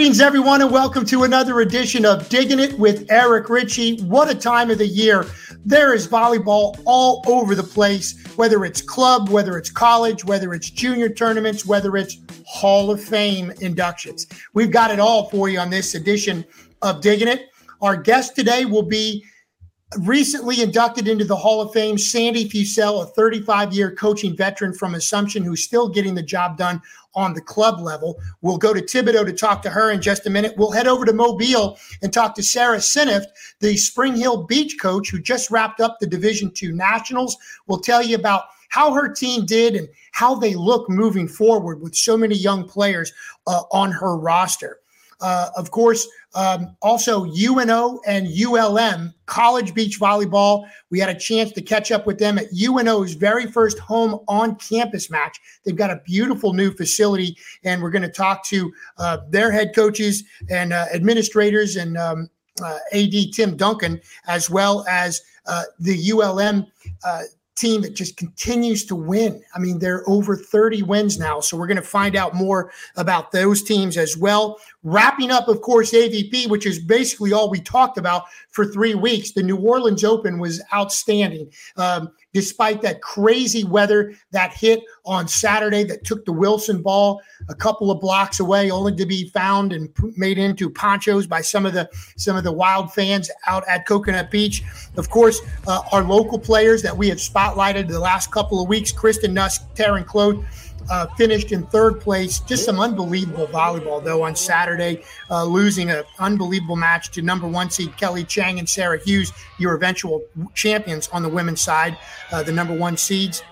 Greetings, everyone, and welcome to another edition of Digging It with Eric Richey. What a time of the year! There is volleyball all over the place, whether it's club, whether it's college, whether it's junior tournaments, whether it's Hall of Fame inductions. We've got it all for you on this edition of Digging It. Our guest today will be recently inducted into the Hall of Fame, Sandy Fussell, a 35 year coaching veteran from Assumption who's still getting the job done on the club level. We'll go to Thibodaux to talk to her in just a minute. We'll head over to Mobile and talk to Sarah Senft, the Spring Hill Beach coach who just wrapped up the Division Two Nationals. We'll tell you about how her team did and how they look moving forward with so many young players uh, on her roster. Uh, of course, um, also UNO and ULM College Beach Volleyball. We had a chance to catch up with them at UNO's very first home on campus match. They've got a beautiful new facility, and we're going to talk to uh, their head coaches and uh, administrators and um, uh, AD Tim Duncan, as well as uh, the ULM uh, team that just continues to win. I mean, they're over 30 wins now. So we're going to find out more about those teams as well. Wrapping up, of course, AVP, which is basically all we talked about for three weeks. The New Orleans Open was outstanding. Um, despite that crazy weather that hit on Saturday that took the Wilson ball a couple of blocks away, only to be found and made into ponchos by some of the some of the wild fans out at Coconut Beach. Of course, uh, our local players that we have spotlighted the last couple of weeks: Kristen Nuss, Taryn Kloth uh, finished in third place. Just some unbelievable volleyball, though, on Saturday, uh, losing an unbelievable match to number one seed Kelly Cheng and Sarah Hughes, your eventual champions on the women's side, uh, the number one seeds.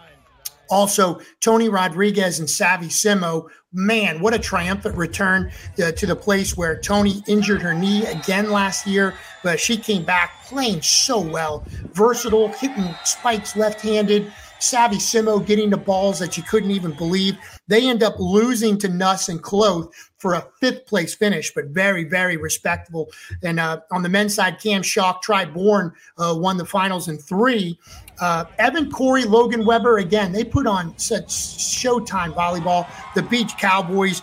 Also, Toni Rodriguez and Savvy Simo. Man, what a triumphant return uh, to the place where Toni injured her knee again last year, but she came back playing so well, versatile, hitting spikes left handed. Savvy Simo getting the balls that you couldn't even believe. They end up losing to Nuss and Kloth for a fifth place finish, but very, very respectable. And uh, on the men's side, Chaim Schalk, Tri Bourne, uh, won the finals in three. Uh, Evan Cory, Logan Webber, again, they put on such showtime volleyball. The Beach Cowboys,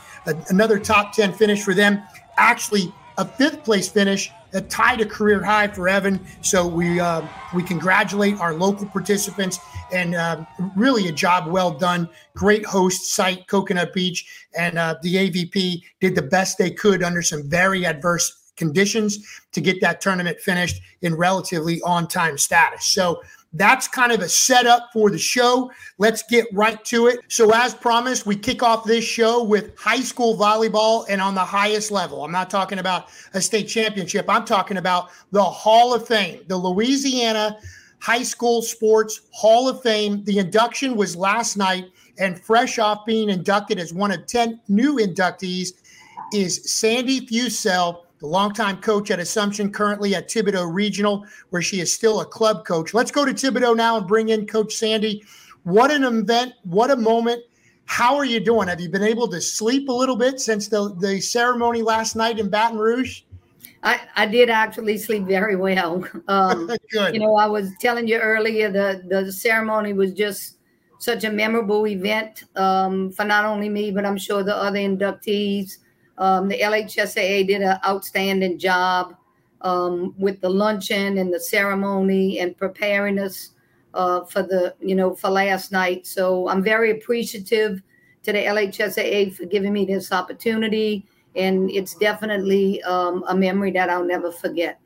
another top 10 finish for them. Actually, a fifth place finish that tied a career high for Evan. So we uh, we congratulate our local participants and uh, really a job well done. Great host site, Coconut Beach, and uh, the AVP did the best they could under some very adverse conditions to get that tournament finished in relatively on time status. So that's kind of a setup for the show. Let's get right to it. So, as promised, we kick off this show with high school volleyball and on the highest level. I'm not talking about a state championship, I'm talking about the Hall of Fame, the Louisiana High School Sports Hall of Fame. The induction was last night, and fresh off being inducted as one of 10 new inductees is Sandy Fussell the longtime coach at Assumption, currently at Thibodaux Regional, where she is still a club coach. Let's go to Thibodaux now and bring in Coach Sandy. What an event! What a moment! How are you doing? Have you been able to sleep a little bit since the, the ceremony last night in Baton Rouge? I, I did actually sleep very well. Um. You know, I was telling you earlier the the ceremony was just such a memorable event um, for not only me, but I'm sure the other inductees. Um, the LHSAA did an outstanding job um, with the luncheon and the ceremony and preparing us uh, for the, you know, for last night. So I'm very appreciative to the LHSAA for giving me this opportunity. And it's definitely um, a memory that I'll never forget.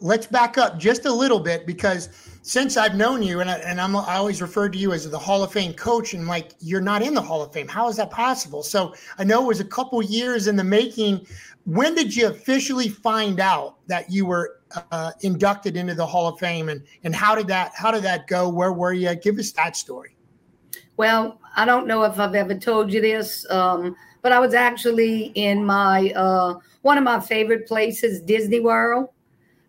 Let's back up just a little bit because since I've known you, and, I, and I'm, I always refer to you as the Hall of Fame coach, and like you're not in the Hall of Fame. How is that possible? So I know it was a couple years in the making. When did you officially find out that you were uh, inducted into the Hall of Fame, and and how did that how did that go? Where were you? Give us that story. Well, I don't know if I've ever told you this, um, but I was actually in my uh, one of my favorite places, Disney World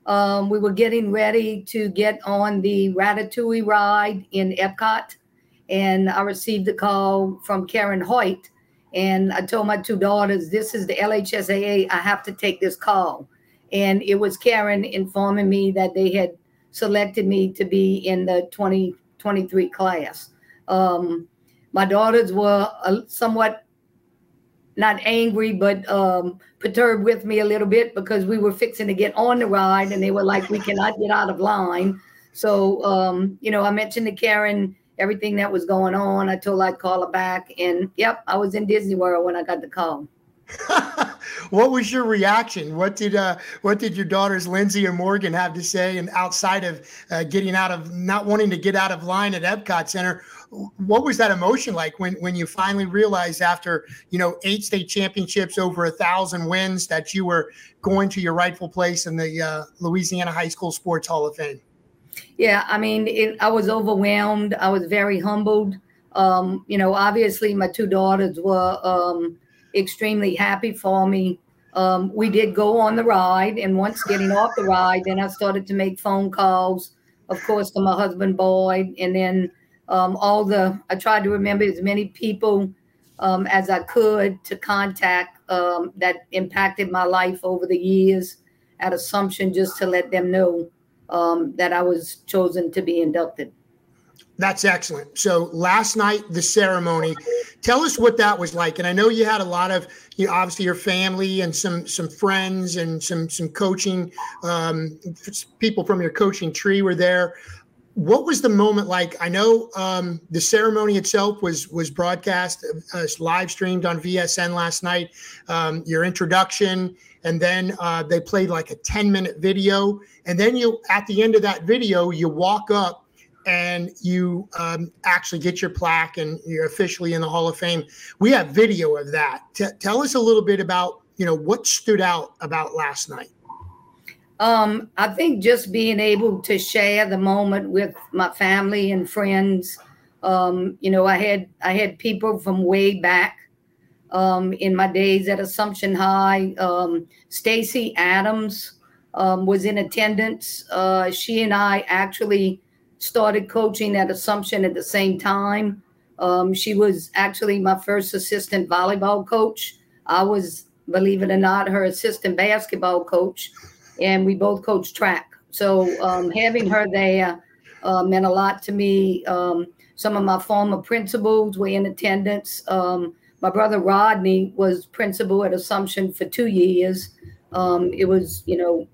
um, we were getting ready to get on the Ratatouille ride in Epcot, and I received a call from Karen Hoyt. And I told my two daughters, This is the LHSAA. I have to take this call. And it was Karen informing me that they had selected me to be in the 2023 class. Um, my daughters were uh, somewhat not angry, but um, perturbed with me a little bit because we were fixing to get on the ride and they were like, we cannot get out of line. So, um, you know, I mentioned to Karen everything that was going on. I told her I'd call her back. And yep, I was in Disney World when I got the call. what was your reaction? What did uh, what did your daughters Lindsay and Morgan have to say? And outside of uh, getting out of not wanting to get out of line at Epcot Center, what was that emotion like when when you finally realized after you know eight state championships, over a thousand wins, that you were going to your rightful place in the uh, Louisiana High School Sports Hall of Fame? Yeah, I mean, it, I was overwhelmed. I was very humbled. Um, you know, obviously, my two daughters were um, extremely happy for me. Um, we did go on the ride, and once getting off the ride, then I started to make phone calls, of course, to my husband Boyd, and then um, all the. I tried to remember as many people um, as I could to contact um, that impacted my life over the years at Assumption, just to let them know um, that I was chosen to be inducted. That's excellent. So last night, the ceremony. Tell us what that was like. And I know you had a lot of, you know, obviously your family and some some friends and some some coaching um, people from your coaching tree were there. What was the moment like? I know um, the ceremony itself was was broadcast, uh, live streamed on VSN last night. Um, your introduction, and then uh, they played like a ten minute video, and then you at the end of that video, you walk up and you um, actually get your plaque and you're officially in the Hall of Fame. We have video of that. T- tell us a little bit about you know what stood out about last night. Um, I think just being able to share the moment with my family and friends. Um, you know, I had I had people from way back um, in my days at Assumption High. Um, Stacy Adams um, was in attendance. Uh, she and I actually started coaching at Assumption at the same time. Um, she was actually my first assistant volleyball coach. I was, believe it or not, her assistant basketball coach, and we both coached track. So um, having her there uh, meant a lot to me. Um, some of my former principals were in attendance. Um, my brother Rodney was principal at Assumption for two years. Um, it was, you know,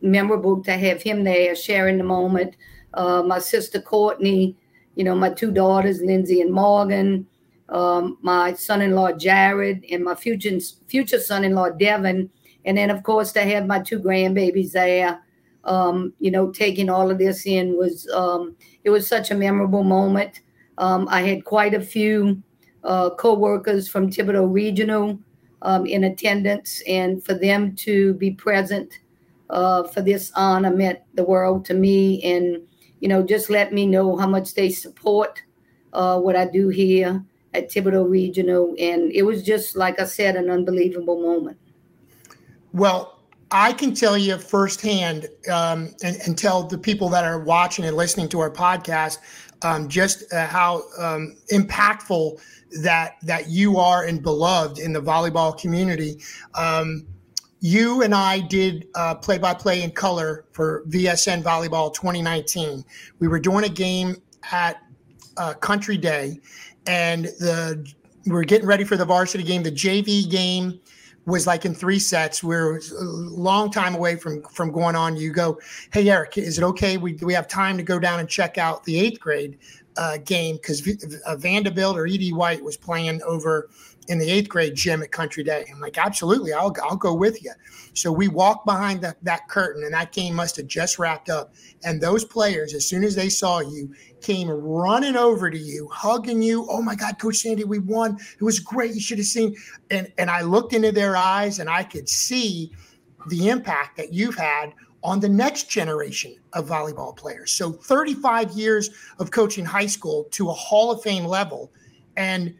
memorable to have him there sharing the moment uh, my sister Courtney, you know, my two daughters, Lindsay and Morgan, um, my son-in-law Jared, and my future future son-in-law Devin, and then of course to have my two grandbabies there. Um, you know, taking all of this in was um, it was such a memorable moment. Um, I had quite a few uh, co-workers from Thibodaux Regional um, in attendance, and for them to be present uh, for this honor meant the world to me. And you know, just let me know how much they support uh, what I do here at Thibodaux Regional. And it was just, like I said, an unbelievable moment. Well, I can tell you firsthand um, and, and, tell the people that are watching and listening to our podcast um, just uh, how um, impactful that that you are and beloved in the volleyball community. Um, you and I did play by play in color for VSN Volleyball 2019. We were doing a game at uh, Country Day, and the we're getting ready for the varsity game. The JV game was like in three sets. We are a long time away from from going on. You go, hey Eric, is it okay? We do we have time to go down and check out the eighth grade uh, game because v- uh, Vandebilt or Ed White was playing over in the eighth grade gym at Country Day. I'm like, absolutely, I'll, I'll go with you. So we walked behind the, that curtain, and that game must have just wrapped up. And those players, as soon as they saw you, came running over to you, hugging you. Oh my God, Coach Sandy, we won. It was great. You should have seen. And and I looked into their eyes, and I could see the impact that you've had on the next generation of volleyball players. So 35 years of coaching high school to a Hall of Fame level, and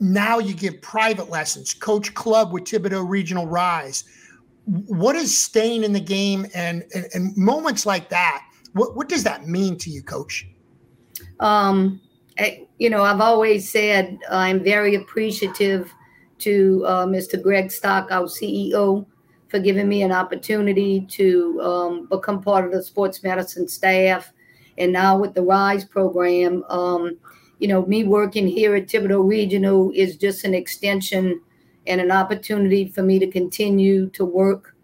now you give private lessons, coach club with Thibodaux Regional Rise. What is staying in the game and, and, and moments like that? What, what does that mean to you, coach? Um, I, you know, I've always said I'm very appreciative to uh, Mr. Greg Stock, our CEO, for giving me an opportunity to um, become part of the sports medicine staff. And now with the RISE program, um, you know, me working here at Thibodaux Regional is just an extension and an opportunity for me to continue to work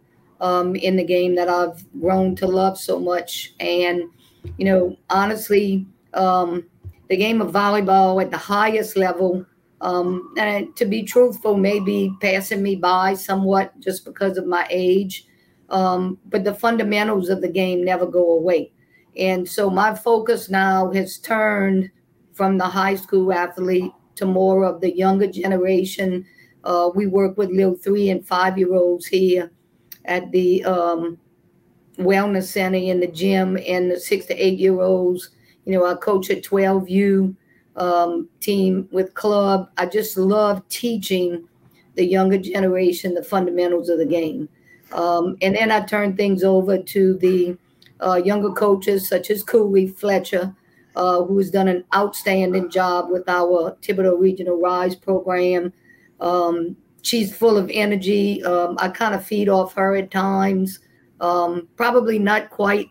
um, in the game that I've grown to love so much. And, you know, honestly, um, the game of volleyball at the highest level, um, and to be truthful, maybe passing me by somewhat just because of my age. Um, but the fundamentals of the game never go away. And so my focus now has turned from the high school athlete to more of the younger generation. Uh, we work with little three and five year olds here at the um, wellness center in the gym, and the six to eight year olds. You know, I coach a 12U um, team with club. I just love teaching the younger generation the fundamentals of the game. Um, and then I turn things over to the uh, younger coaches such as Callie Fletcher, uh, who has done an outstanding job with our Thibodaux Regional Rise program. Um, she's full of energy. Um, I kind of feed off her at times. Um, probably not quite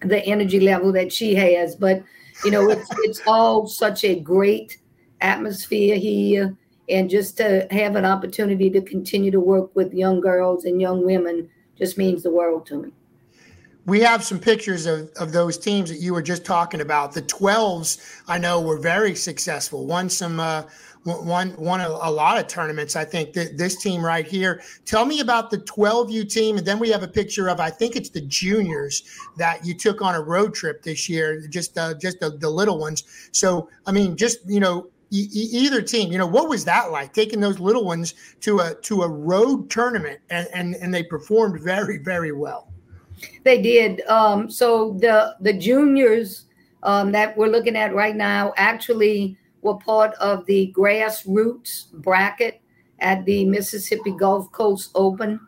the energy level that she has, but you know, it's it's all such a great atmosphere here, and just to have an opportunity to continue to work with young girls and young women just means the world to me we have some pictures of, of those teams that you were just talking about. The 12s, I know, were very successful. Won some, uh, won won a, a, lot of tournaments. I think that this team right here. Tell me about the 12U team, and then we have a picture of I think it's the juniors that you took on a road trip this year. Just uh, just the, the little ones. So I mean, just you know, either team you know what was that like taking those little ones to a to a road tournament and and, and they performed very very well they did. Um, so the the juniors um, that we're looking at right now actually were part of the grassroots bracket at the Mississippi Gulf Coast Open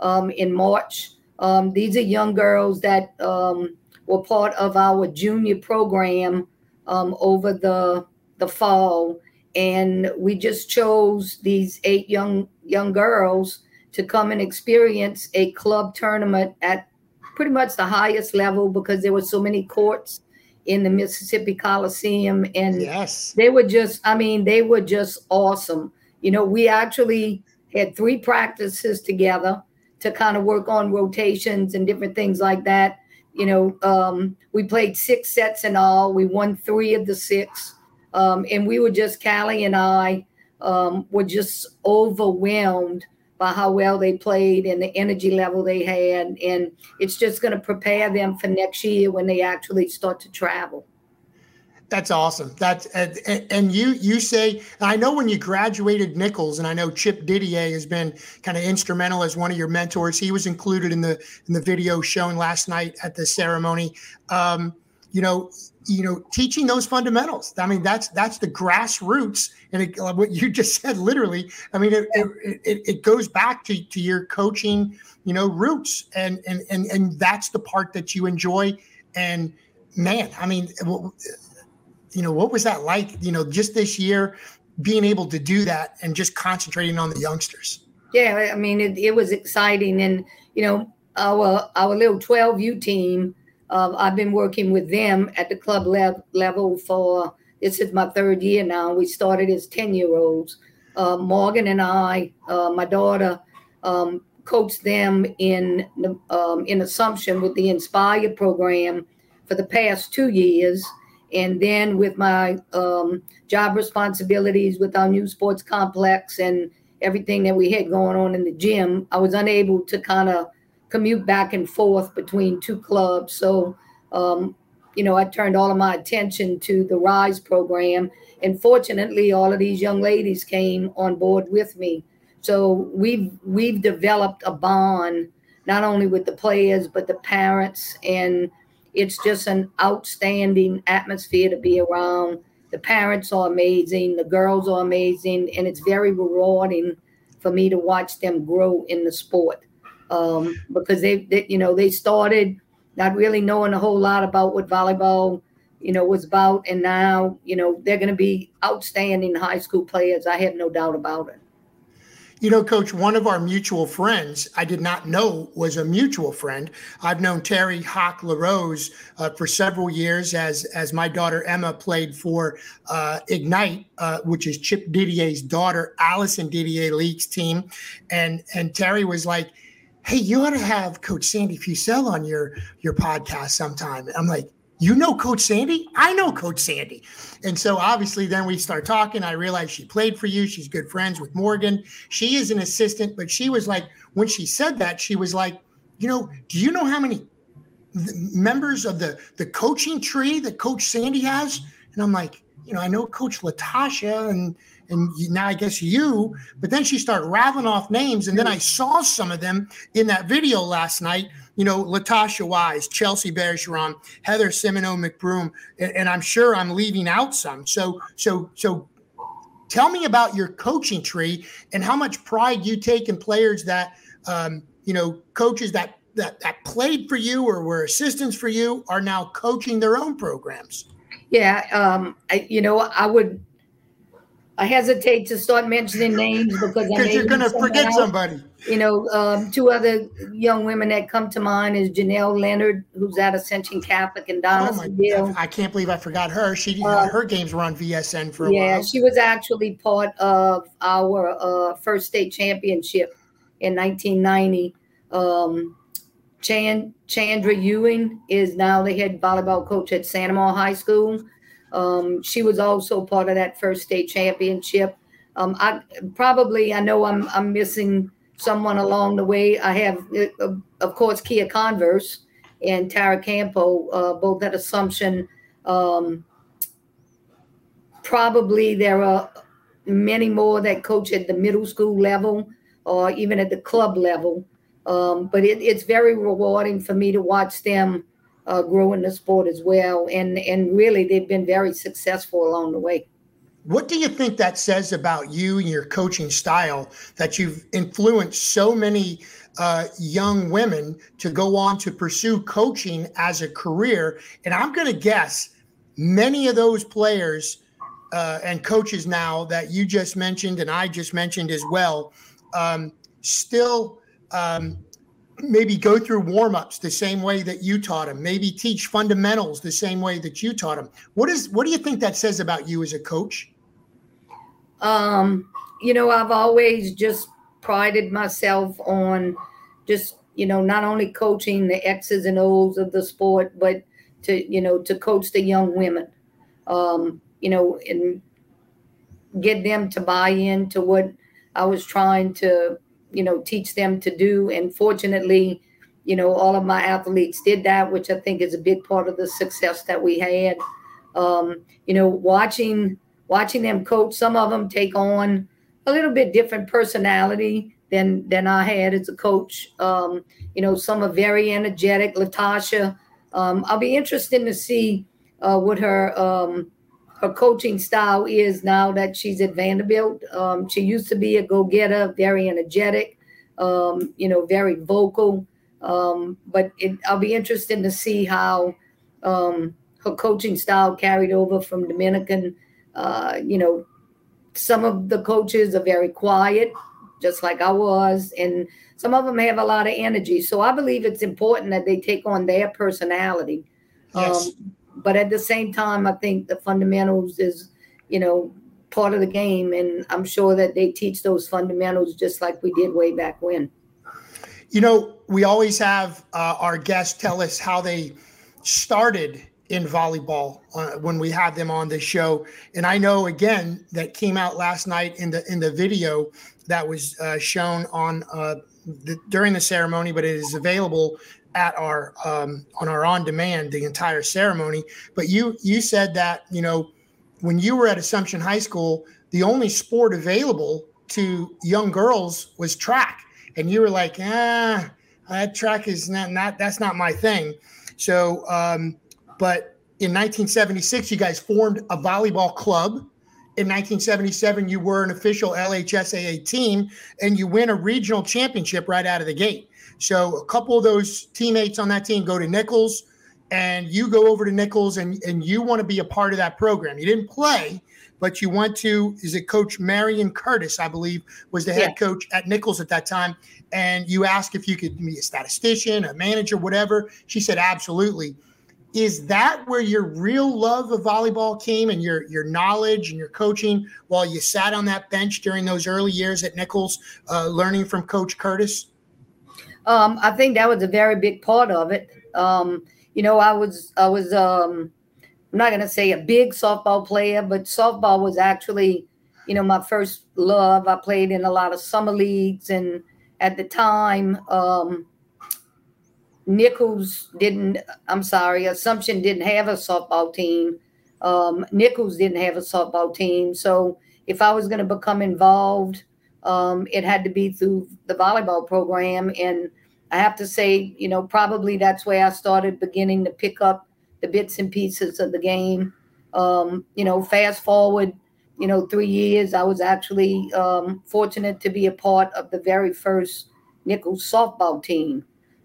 um, in March. Um, these are young girls that um, were part of our junior program um, over the the fall, and we just chose these eight young young girls to come and experience a club tournament at pretty much the highest level because there were so many courts in the Mississippi Coliseum. And yes. they were just, I mean, they were just awesome. You know, we actually had three practices together to kind of work on rotations and different things like that. You know, um, we played six sets in all. We won three of the six. Um, and we were just, Callie and I um, were just overwhelmed by how well they played and the energy level they had. And it's just going to prepare them for next year when they actually start to travel. That's awesome. That's and, and you you say I know when you graduated Nicholls, and I know Chip Didier has been kind of instrumental as one of your mentors. He was included in the in the video shown last night at the ceremony. Um, you know, you know, teaching those fundamentals. I mean, that's that's the grassroots, and it, uh, what you just said, literally. I mean, it, it, it, it goes back to, to your coaching, you know, roots, and and and and that's the part that you enjoy. And man, I mean, you know, what was that like? You know, just this year, being able to do that and just concentrating on the youngsters. Yeah, I mean, it, it was exciting, and you know, our our little 12U team uh, I've been working with them at the club lev- level for this is my third year now. We started as 10 year olds. Uh, Morgan and I, uh, my daughter, um, coached them in um, in Assumption with the Inspire program for the past two years. And then with my um, job responsibilities with our new sports complex and everything that we had going on in the gym, I was unable to kind of commute back and forth between two clubs. So, um, you know, I turned all of my attention to the Rise program. And fortunately, all of these young ladies came on board with me. So we've we've developed a bond not only with the players but the parents, and it's just an outstanding atmosphere to be around. The parents are amazing, the girls are amazing, and it's very rewarding for me to watch them grow in the sport um, because they, they, you know, they started not really knowing a whole lot about what volleyball, you know, was about, and now, you know, they're going to be outstanding high school players. I have no doubt about it. You know, Coach, one of our mutual friends, I did not know was a mutual friend. I've known Terry Hawk LaRose uh, for several years as, as my daughter Emma played for uh, Ignite, uh, which is Chip Didier's daughter, Allison Didier League's team. And, and Terry was like, hey, you ought to have Coach Sandy Fussell on your, your podcast sometime. I'm like, you know Coach Sandy? I know Coach Sandy. And so obviously then we start talking. I realized she played for you. She's good friends with Morgan. She is an assistant, but she was like, when she said that, she was like, you know, do you know how many members of the the coaching tree that Coach Sandy has? And I'm like, you know, I know Coach Latasha and and now I guess you, but then she started rattling off names, and then I saw some of them in that video last night. You know, Latasha Wise, Chelsea Bergeron, Heather Simino McBroom, and, and I'm sure I'm leaving out some. So, so, so, tell me about your coaching tree and how much pride you take in players that, um, you know, coaches that that that played for you or were assistants for you are now coaching their own programs. Yeah, um, I, you know, I would I hesitate to start mentioning names because you're going to forget somebody. You know, um, two other young women that come to mind is Janelle Leonard, who's at Ascension Catholic in Donaldsonville. Oh I can't believe I forgot her. She uh, her games were on VSN for a yeah, while. Yeah, she was actually part of our uh, first state championship in 1990. Um, Chan, Chandra Ewing is now the head volleyball coach at Santa Sanibel High School. Um, she was also part of that first state championship. Um, I probably I know I'm I'm missing someone along the way. I have, uh, of course, Kia Converse and Tara Campo, uh, both at Assumption. Um, probably there are many more that coach at the middle school level or even at the club level. Um, but it, it's very rewarding for me to watch them uh, grow in the sport as well. And and really, they've been very successful along the way. What do you think that says about you and your coaching style that you've influenced so many uh, young women to go on to pursue coaching as a career? And I'm going to guess many of those players uh, and coaches now that you just mentioned and I just mentioned as well um, still um, maybe go through warm-ups the same way that you taught them maybe teach fundamentals the same way that you taught them. What is what do you think that says about you as a coach? Um you know i've always just prided myself on just you know not only coaching the x's and o's of the sport but to you know to coach the young women. Um you know and get them to buy into what i was trying to you know teach them to do. And fortunately you know all of my athletes did that which i think is a big part of the success that we had. Um, you know watching watching them coach some of them take on a little bit different personality than than i had as a coach. Um, you know some are very energetic. Latasha um, i'll be interested to see uh, what her um, her coaching style is now that she's at Vandebilt. Um, she used to be a go getter, very energetic, um, you know, very vocal. Um, but it, I'll be interested to see how um, her coaching style carried over from Dominican. Uh, you know, some of the coaches are very quiet, just like I was, and some of them have a lot of energy. So I believe it's important that they take on their personality. Yes. Um, but at the same time, I think the fundamentals is, you know, part of the game, and I'm sure that they teach those fundamentals just like we did way back when. You know, we always have uh, our guests tell us how they started in volleyball uh, when we have them on the show, and I know again that came out last night in the in the video that was uh, shown on uh, the, during the ceremony, but it is available at our um, on our on demand the entire ceremony. But you you said that you know when you were at Assumption High School, the only sport available to young girls was track, and you were like, ah, that track is not not that's not my thing. So, um, but in 1976, you guys formed a volleyball club. In 1977, you were an official LHSAA team, and you win a regional championship right out of the gate. So a couple of those teammates on that team go to Nicholls, and you go over to Nicholls, and and you want to be a part of that program. You didn't play, but you went to is it Coach Marion Curtis, I believe, was the head yeah. coach at Nicholls at that time, and you asked if you could be a statistician, a manager, whatever. She said absolutely. Is that where your real love of volleyball came, and your your knowledge and your coaching while you sat on that bench during those early years at Nicholls, uh, learning from Coach Curtis? Um, I think that was a very big part of it. Um, you know, I was I was um, I'm not going to say a big softball player, but softball was actually, you know, my first love. I played in a lot of summer leagues, and at the time, um, Nicholls didn't. I'm sorry, Assumption didn't have a softball team. Um, Nicholls didn't have a softball team, so if I was going to become involved, um, it had to be through the volleyball program. And I have to say, you know, probably that's where I started beginning to pick up the bits and pieces of the game. Um, you know, fast forward, you know, three years, I was actually um, fortunate to be a part of the very first Nicholls softball team,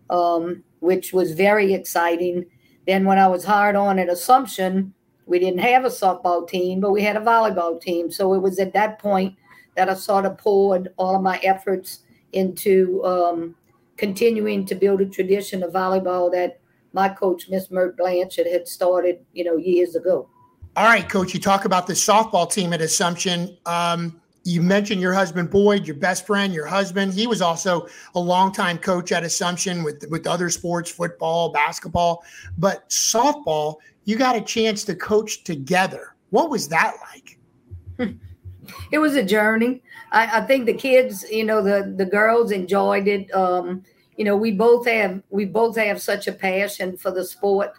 um, which was very exciting. Then, when I was hired on at Assumption, we didn't have a softball team, but we had a volleyball team. So it was at that point that I sort of poured all of my efforts into um, continuing to build a tradition of volleyball that my coach, Miss Mert Blanchard, had started, you know, years ago. All right, coach, you talk about the softball team at Assumption. Um, you mentioned your husband Boyd, your best friend, your husband. He was also a longtime coach at Assumption with with other sports, football, basketball, but softball. You got a chance to coach together. What was that like? it was a journey. I, I, think the kids, you know, the the girls enjoyed it. Um, you know, we both have we both have such a passion for the sport.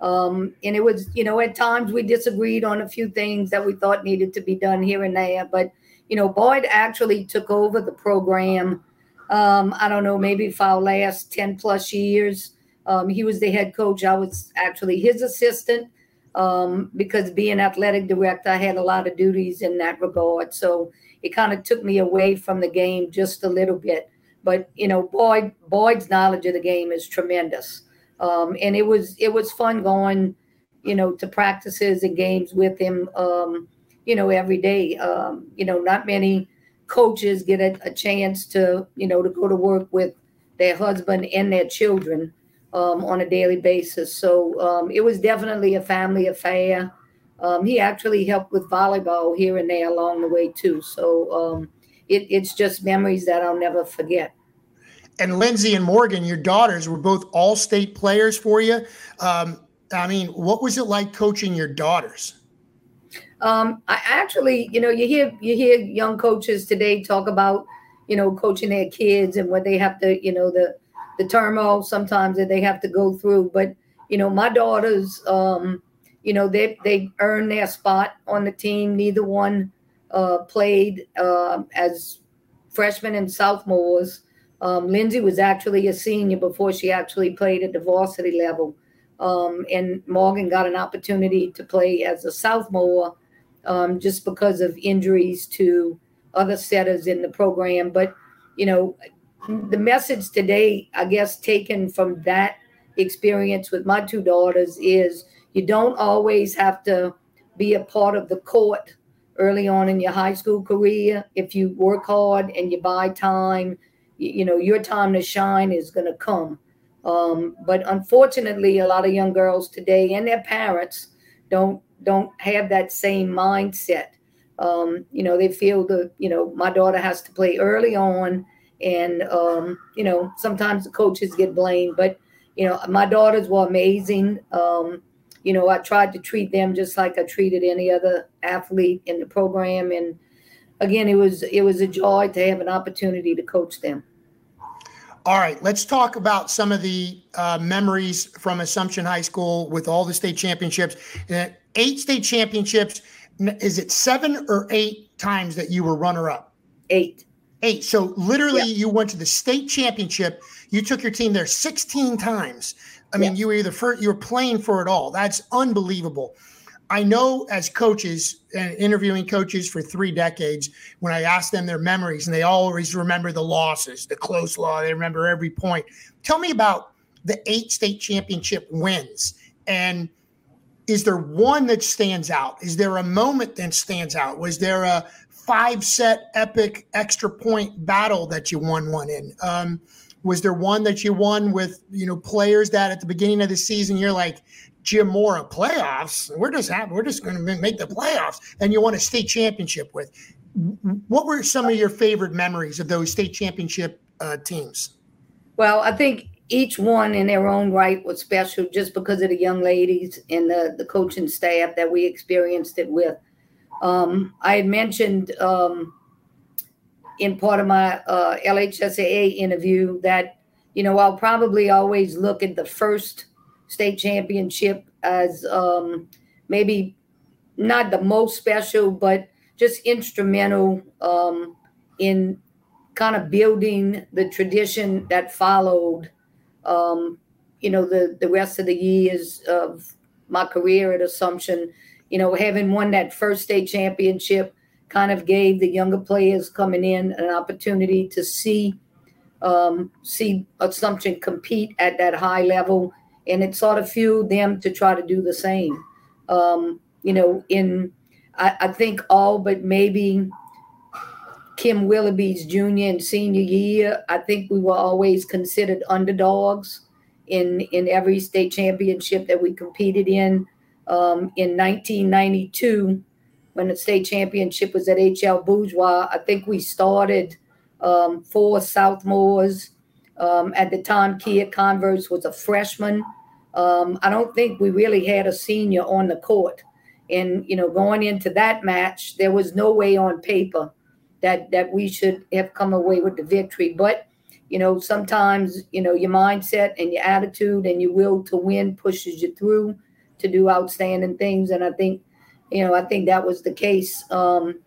Um, and it was, you know, at times we disagreed on a few things that we thought needed to be done here and there. But, you know, Boyd actually took over the program. Um, I don't know, maybe for our last 10 plus years. Um, he was the head coach. I was actually his assistant um, because being athletic director, I had a lot of duties in that regard. So it kind of took me away from the game just a little bit. But you know, Boyd Boyd's knowledge of the game is tremendous, um, and it was it was fun going, you know, to practices and games with him. Um, you know, every day. Um, you know, not many coaches get a, a, chance to you know to go to work with their husband and their children um, on a daily basis. So um, it was definitely a family affair. Um, he actually helped with volleyball here and there along the way too. So um, it, it's just memories that I'll never forget. And Lindsay and Morgan, your daughters, were both all state players for you. Um, I mean, what was it like coaching your daughters? Um, I actually, you know, you hear you hear young coaches today talk about, you know, coaching their kids and what they have to, you know, the the turmoil sometimes that they have to go through. But you know, my daughters, um, you know, they they earn their spot on the team. Neither one uh, played uh, as freshmen and sophomores. Um, Lindsay was actually a senior before she actually played at the varsity level. Um, and Morgan got an opportunity to play as a sophomore um, just because of injuries to other setters in the program. But, you know, the message today, I guess, taken from that experience with my two daughters is you don't always have to be a part of the court early on in your high school career. If you work hard and you buy time, you, you know, your time to shine is going to come. Um, but unfortunately, a lot of young girls today and their parents don't don't have that same mindset. Um, you know, they feel the you know my daughter has to play early on, and um, you know sometimes the coaches get blamed. But you know, my daughters were amazing. Um, you know, I tried to treat them just like I treated any other athlete in the program. And again, it was it was a joy to have an opportunity to coach them. All right, let's talk about some of the uh, memories from Assumption High School with all the state championships. Uh, eight state championships. Is it seven or eight times that you were runner up? Eight. Eight. So literally, you went to the state championship. You took your team there 16 times. I mean, you were either first, you were playing for it all. That's unbelievable. I know as coaches and interviewing coaches for three decades, when I ask them their memories, and they always remember the losses, the close law, they remember every point. Tell me about the eight state championship wins and is there one that stands out? Is there a moment that stands out? Was there a five set epic extra point battle that you won one in? Um, was there one that you won with you know players that at the beginning of the season you're like Jim Mora playoffs? We're just happy, we're just going to make the playoffs, and you won a state championship with. What were some of your favorite memories of those state championship uh, teams? Well, I think each one in their own right was special just because of the young ladies and the, the coaching staff that we experienced it with. Um, I had mentioned um, in part of my uh, LHSAA interview that, you know, I'll probably always look at the first state championship as um, maybe not the most special, but just instrumental um, in kind of building the tradition that followed um, you know, the, the rest of the years of my career at Assumption, you know, having won that first state championship kind of gave the younger players coming in an opportunity to see um, see Assumption compete at that high level, and it sort of fueled them to try to do the same. Um, you know, in I, I, think all but maybe Kim Willoughby's junior and senior year, I think we were always considered underdogs in in every state championship that we competed in. Um, in 1992, when the state championship was at HL Bourgeois, I think we started um, four Southmores. Um, at the time, Kia Converse was a freshman. Um, I don't think we really had a senior on the court. And, you know, going into that match, there was no way on paper that that we should have come away with the victory. But you know, sometimes you know your mindset and your attitude and your will to win pushes you through to do outstanding things. And I think, you know, I think that was the case. Um,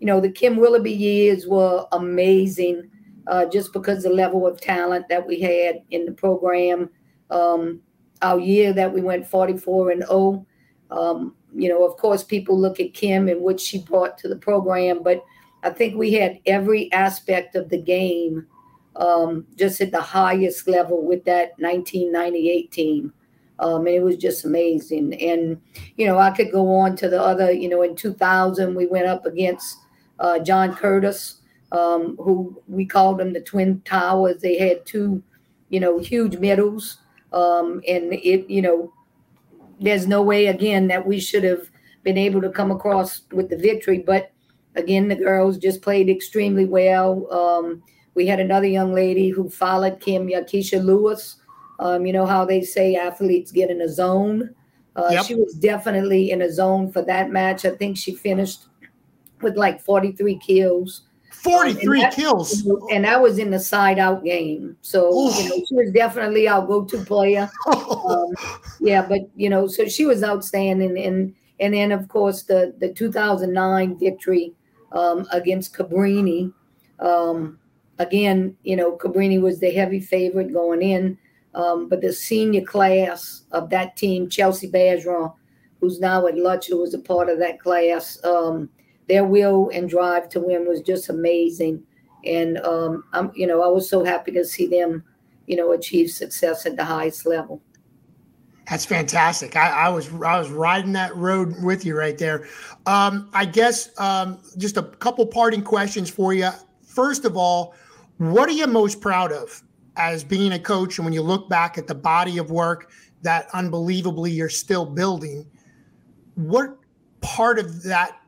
you know, the Kim Willoughby years were amazing, uh, just because the level of talent that we had in the program. Um, our year that we went 44 and 0. Um, you know, of course, people look at Kim and what she brought to the program, but I think we had every aspect of the game um, just at the highest level with that 1998 team. Um, and it was just amazing. And, you know, I could go on to the other, you know, in 2000, we went up against uh, John Curtis, um, who we called them the Twin Towers. They had two, you know, huge medals. Um, and it, you know, there's no way, again, that we should have been able to come across with the victory. But Again, the girls just played extremely well. Um, we had another young lady who followed Kim, Yakisha Lewis. Um, you know how they say athletes get in a zone. Uh, yep. She was definitely in a zone for that match. I think she finished with like 43 kills. 43 um, that, kills. And that was in the side out game. So, Oof. you know, she was definitely our go to player. um, yeah, but, you know, so she was outstanding. And, and then, of course, the, the 2009 victory um, against Cabrini. Um, again, you know, Cabrini was the heavy favorite going in, um, but the senior class of that team, Chelsea Bergeron, who's now at Lutcher, was a part of that class. Um, their will and drive to win was just amazing, and um, I'm, you know, I was so happy to see them, you know, achieve success at the highest level. That's fantastic. I, I, was I was riding that road with you right there. Um, I guess um, just a couple parting questions for you. First of all, what are you most proud of as being a coach? And when you look back at the body of work that unbelievably you're still building, what part of that,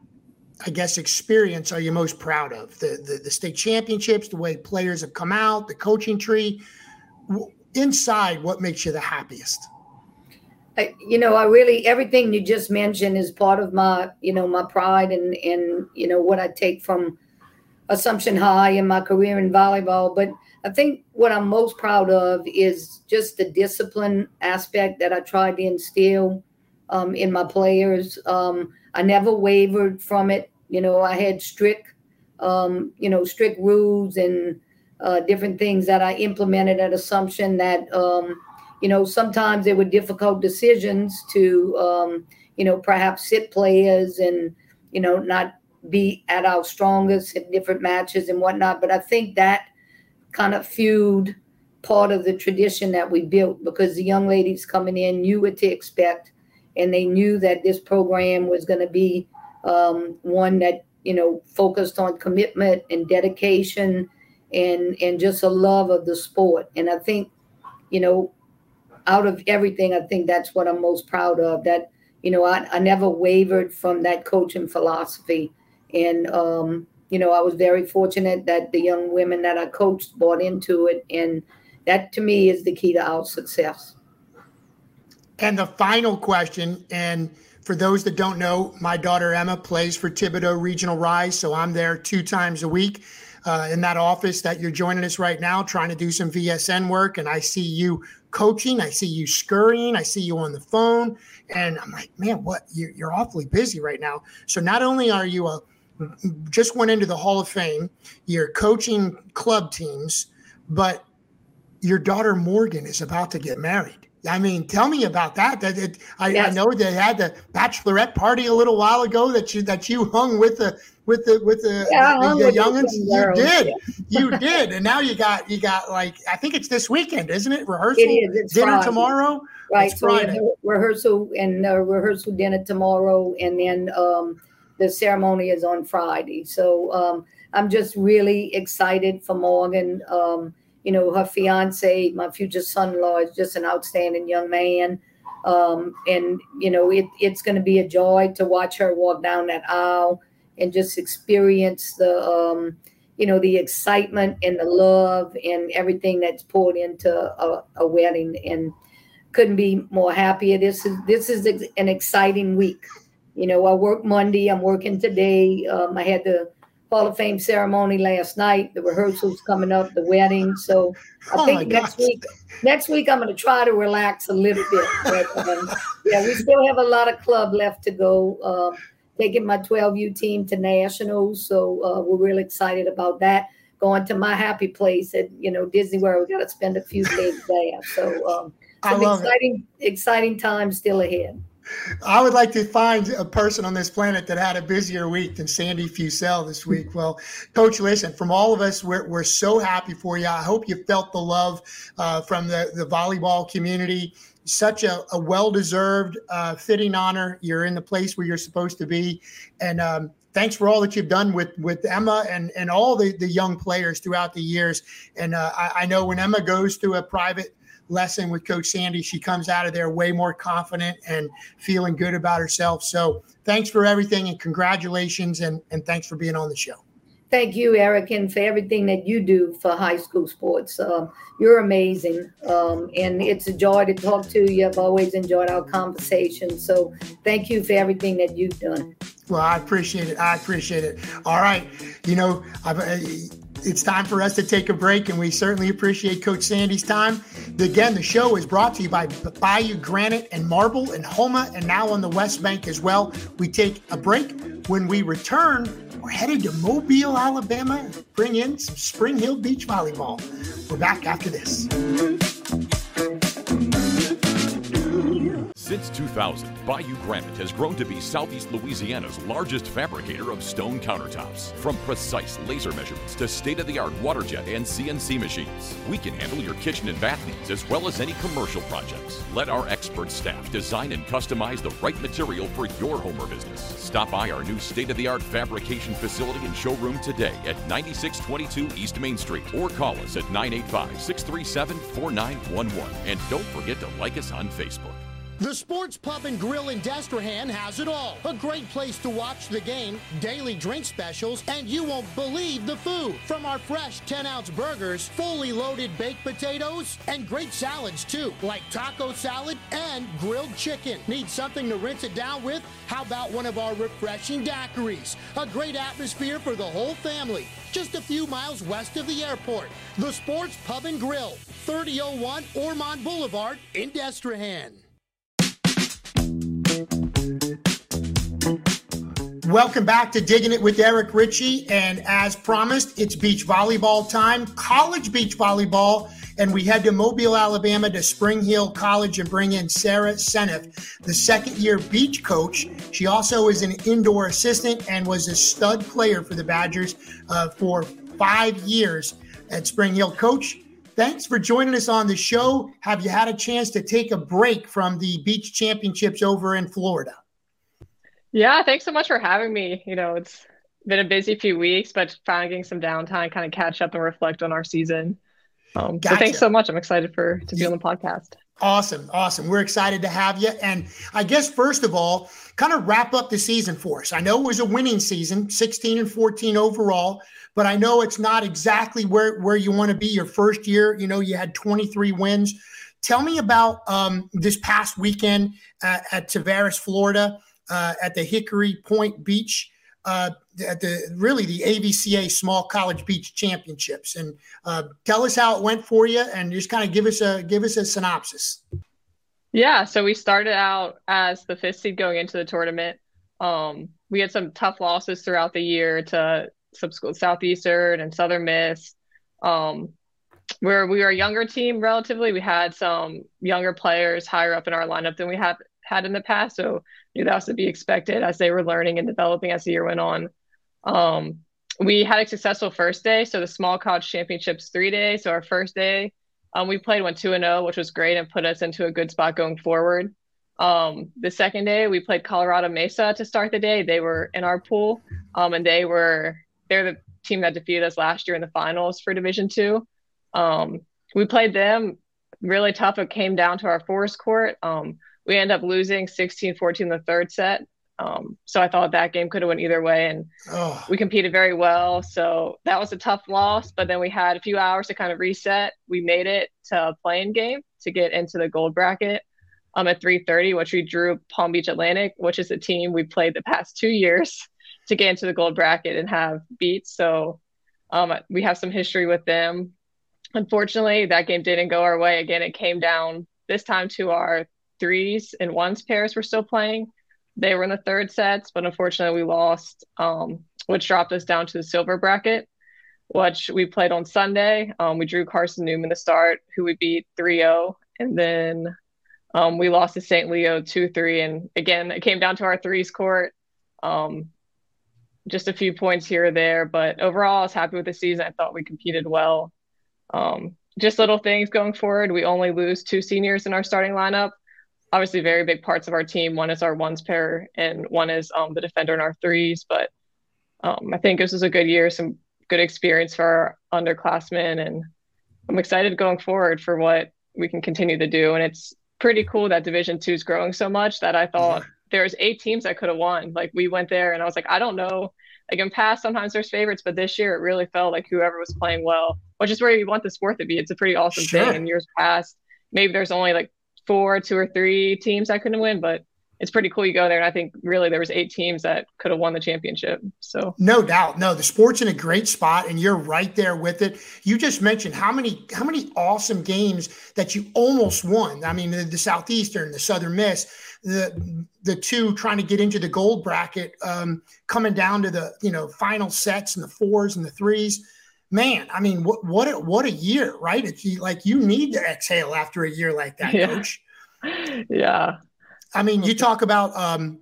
I guess, experience are you most proud of? The the, the state championships, the way players have come out, the coaching tree. Inside, what makes you the happiest? I, you know, I really everything you just mentioned is part of my, you know, my pride and and you know what I take from Assumption High in my career in volleyball. But I think what I'm most proud of is just the discipline aspect that I tried to instill um, in my players. Um, I never wavered from it. You know, I had strict, um, you know, strict rules and uh, different things that I implemented at Assumption that um, you know, sometimes there were difficult decisions to, um, you know, perhaps sit players and, you know, not be at our strongest in different matches and whatnot. But I think that kind of fueled part of the tradition that we built because the young ladies coming in knew what to expect and they knew that this program was going to be um, one that you know focused on commitment and dedication and and just a love of the sport. And I think, you know, out of everything, I think that's what I'm most proud of. That you know, I, I never wavered from that coaching philosophy, and um, you know, I was very fortunate that the young women that I coached bought into it, and that to me is the key to our success. And the final question, and for those that don't know, my daughter Emma plays for Thibodaux Regional Rise, so I'm there two times a week uh, in that office that you're joining us right now, trying to do some VSN work. And I see you coaching, I see you scurrying, I see you on the phone, and I'm like, man, what? You're, you're awfully busy right now. So not only are you a just went into the Hall of Fame, you're coaching club teams, but your daughter Morgan is about to get married. I mean, tell me about that. That it, I, yes. I, know they had the bachelorette party a little while ago that you that you hung with the with the with the, yeah, the, the, the youngins. You did, yeah. you did, and now you got you got like I think it's this weekend, isn't it? Rehearsal, it is. It's dinner Friday. tomorrow. Right, so Friday. rehearsal and uh, rehearsal dinner tomorrow, and then um, the ceremony is on Friday. So um, I'm just really excited for Morgan. Um, you know, her fiance, my future son-in-law, is just an outstanding young man. Um, and you know, it, it's going to be a joy to watch her walk down that aisle and just experience the, um, you know, the excitement and the love and everything that's poured into a, a wedding. And couldn't be more happier. This is this is an exciting week. You know, I work Monday. I'm working today. Um, I had the Hall of Fame ceremony last night. The rehearsals coming up, the wedding. So I oh think next gosh. week, next week I'm going to try to relax a little bit. But um, yeah, we still have a lot of club left to go. Um, taking my 12U team to nationals, so uh, we're really excited about that. Going to my happy place at you know Disney World. We got to spend a few days there. So um, some exciting, it. exciting times still ahead. I would like to find a person on this planet that had a busier week than Sandy Fussell this week. Well, Coach, listen, from all of us, we're, we're so happy for you. I hope you felt the love uh, from the, the volleyball community. Such a, a well deserved, uh, fitting honor. You're in the place where you're supposed to be. And um, thanks for all that you've done with with Emma and and all the the young players throughout the years. And uh, I, I, know when Emma goes to a private lesson with Coach Sandy. She comes out of there way more confident and feeling good about herself. So thanks for everything and congratulations and, and thanks for being on the show. Thank you, Eric, and for everything that you do for high school sports. Um, you're amazing, um, and it's a joy to talk to you. I've always enjoyed our conversation. So, thank you for everything that you've done. Well, I appreciate it. I appreciate it. All right, you know, I've, it's time for us to take a break, and we certainly appreciate Coach Sandy's time. Again, the show is brought to you by Bayou Granite and Marble and Houma, and now on the West Bank as well. We take a break. When we return, we're headed to Mobile, Alabama, and bring in some Spring Hill Beach Volleyball. We're back after this. Since 2000, Bayou Granite has grown to be Southeast Louisiana's largest fabricator of stone countertops. From precise laser measurements to state of the art water jet and CNC machines, we can handle your kitchen and bath needs as well as any commercial projects. Let our expert staff design and customize the right material for your home or business. Stop by our new state of the art fabrication facility and showroom today at 9622 East Main Street or call us at 985 637 4911. And don't forget to like us on Facebook. The Sports Pub and Grill in Destrehan has it all. A great place to watch the game, daily drink specials, and you won't believe the food. From our fresh 10 ounce burgers, fully loaded baked potatoes, and great salads too, like taco salad and grilled chicken. Need something to rinse it down with? How about one of our refreshing daiquiris? A great atmosphere for the whole family. Just a few miles west of the airport. The Sports Pub and Grill, 3001 Ormond Boulevard in Destrehan. Welcome back to Digging It with Eric Richey. And as promised, it's beach volleyball time, college beach volleyball. And we head to Mobile, Alabama to Spring Hill College and bring in Sarah Senft, the second year beach coach. She also is an indoor assistant and was a stud player for the Badgers uh, for five years at Spring Hill. Coach, thanks for joining us on the show. Have you had a chance to take a break from the beach championships over in Florida? Yeah, thanks so much for having me. You know, it's been a busy few weeks, but finally getting some downtime, kind of catch up and reflect on our season. Um, gotcha. So thanks so much. I'm excited for to be on the podcast. Awesome. Awesome. We're excited to have you. And I guess, first of all, kind of wrap up the season for us. I know it was a winning season, 16 and 14 overall, but I know it's not exactly where, where you want to be your first year. You know, you had 23 wins. Tell me about um, this past weekend at, at Tavares, Florida, uh, at the Hickory Point Beach uh, the really the AVCA Small College Beach Championships, and uh, tell us how it went for you, and just kind of give us a give us a synopsis. Yeah, so we started out as the fifth seed going into the tournament. Um, we had some tough losses throughout the year to Southeastern and Southern Miss. Um, where we were a younger team relatively, we had some younger players higher up in our lineup than we have had in the past. So knew that was to be expected as they were learning and developing as the year went on. Um, we had a successful first day. So the small college championships three days. So our first day, um, we played went two and zero, oh, which was great and put us into a good spot going forward. Um, the second day, we played Colorado Mesa to start the day. They were in our pool, um, and they were they're the team that defeated us last year in the finals for Division Two. Um, we played them really tough. It came down to our forest court. We end up losing 16 14 the third set. Um, so I thought that game could have went either way, and oh. we competed very well. So that was a tough loss, but then we had a few hours to kind of reset. We made it to a playing game to get into the gold bracket um, at 3:30, which we drew Palm Beach Atlantic, which is a team we played the past two years to get into the gold bracket and have beat. So um, we have some history with them. Unfortunately, that game didn't go our way. Again, it came down this time to our threes and ones pairs were still playing. They were in the third sets, but unfortunately we lost, um, which dropped us down to the silver bracket, which we played on Sunday. Um, we drew Carson Newman to start, who we beat 3 0. And then um, we lost to St. Leo 2 3. And again, it came down to our threes court. Um, just a few points here or there, but overall, I was happy with the season. I thought we competed well. Um, just little things going forward. We only lose two seniors in our starting lineup, obviously very big parts of our team. One is our ones pair, and one is um, the defender in our threes. But um, I think this was a good year, some good experience for our underclassmen, and I'm excited going forward for what we can continue to do. And it's pretty cool that Division Two is growing so much that I thought there's eight teams that could have won. Like we went there, and I was like, I don't know. Like in past, sometimes there's favorites, but this year it really felt like whoever was playing well, which is where you want the sport to be. It's a pretty awesome sure. thing. In years past, maybe there's only like four, two or three teams that couldn't win, but it's pretty cool. You go there, and I think really there was eight teams that could have won the championship. So no doubt, no, the sport's in a great spot, and you're right there with it. You just mentioned how many how many awesome games that you almost won. I mean, the, the southeastern, the Southern Miss, the the two trying to get into the gold bracket, um, coming down to the you know final sets and the fours and the threes man, I mean, what what a, what a year, right? It's like you need to exhale after a year like that, yeah. coach. Yeah. I mean, you talk about um,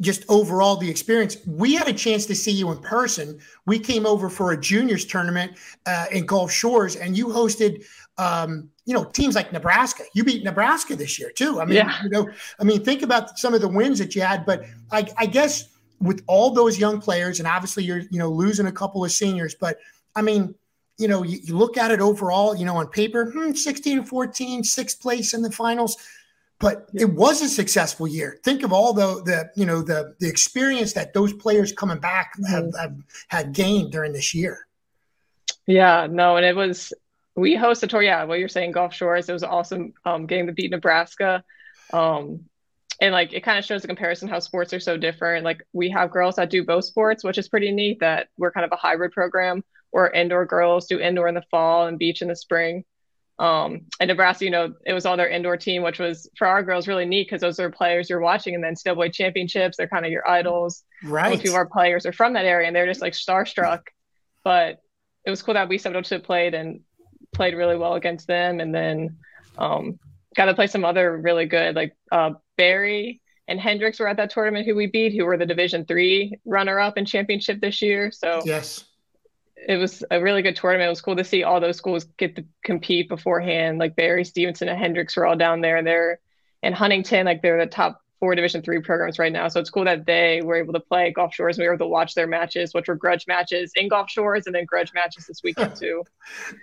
just overall the experience. We had a chance to see you in person. We came over for a juniors tournament uh, in Gulf Shores, and you hosted. Um, you know, teams like Nebraska. You beat Nebraska this year too. I mean, yeah. you know, I mean, think about some of the wins that you had. But I, I guess with all those young players, and obviously you're, you know, losing a couple of seniors, but I mean, you know, you, you look at it overall, you know, on paper, hmm, 16 and 14, sixth place in the finals, but it was a successful year. Think of all the, the you know, the, the experience that those players coming back have, mm-hmm. have had gained during this year. Yeah, no, and it was, we hosted tour. Yeah, what you're saying, Gulf Shores, it was awesome um, getting to beat Nebraska. Um, and like it kind of shows the comparison how sports are so different. Like we have girls that do both sports, which is pretty neat that we're kind of a hybrid program or indoor girls do indoor in the fall and beach in the spring. Um, and Nebraska, you know, it was all their indoor team, which was for our girls really neat because those are players you're watching, and then NCAA championships, they're kind of your idols. Right. Few of our players are from that area, and they're just like starstruck. But it was cool that we stepped up to the plate and played really well against them, and then um, got to play some other really good like uh, Barry and Hendrix were at that tournament who we beat, who were the Division three runner up in championship this year. So yes, it was a really good tournament. It was cool to see all those schools get to compete beforehand. Like Barry Stevenson and Hendrix were all down there, they're in Huntingdon, like they're the top four division three programs right now. So it's cool that they were able to play gulf shores and we were able to watch their matches which were grudge matches in gulf shores and then grudge matches this weekend too.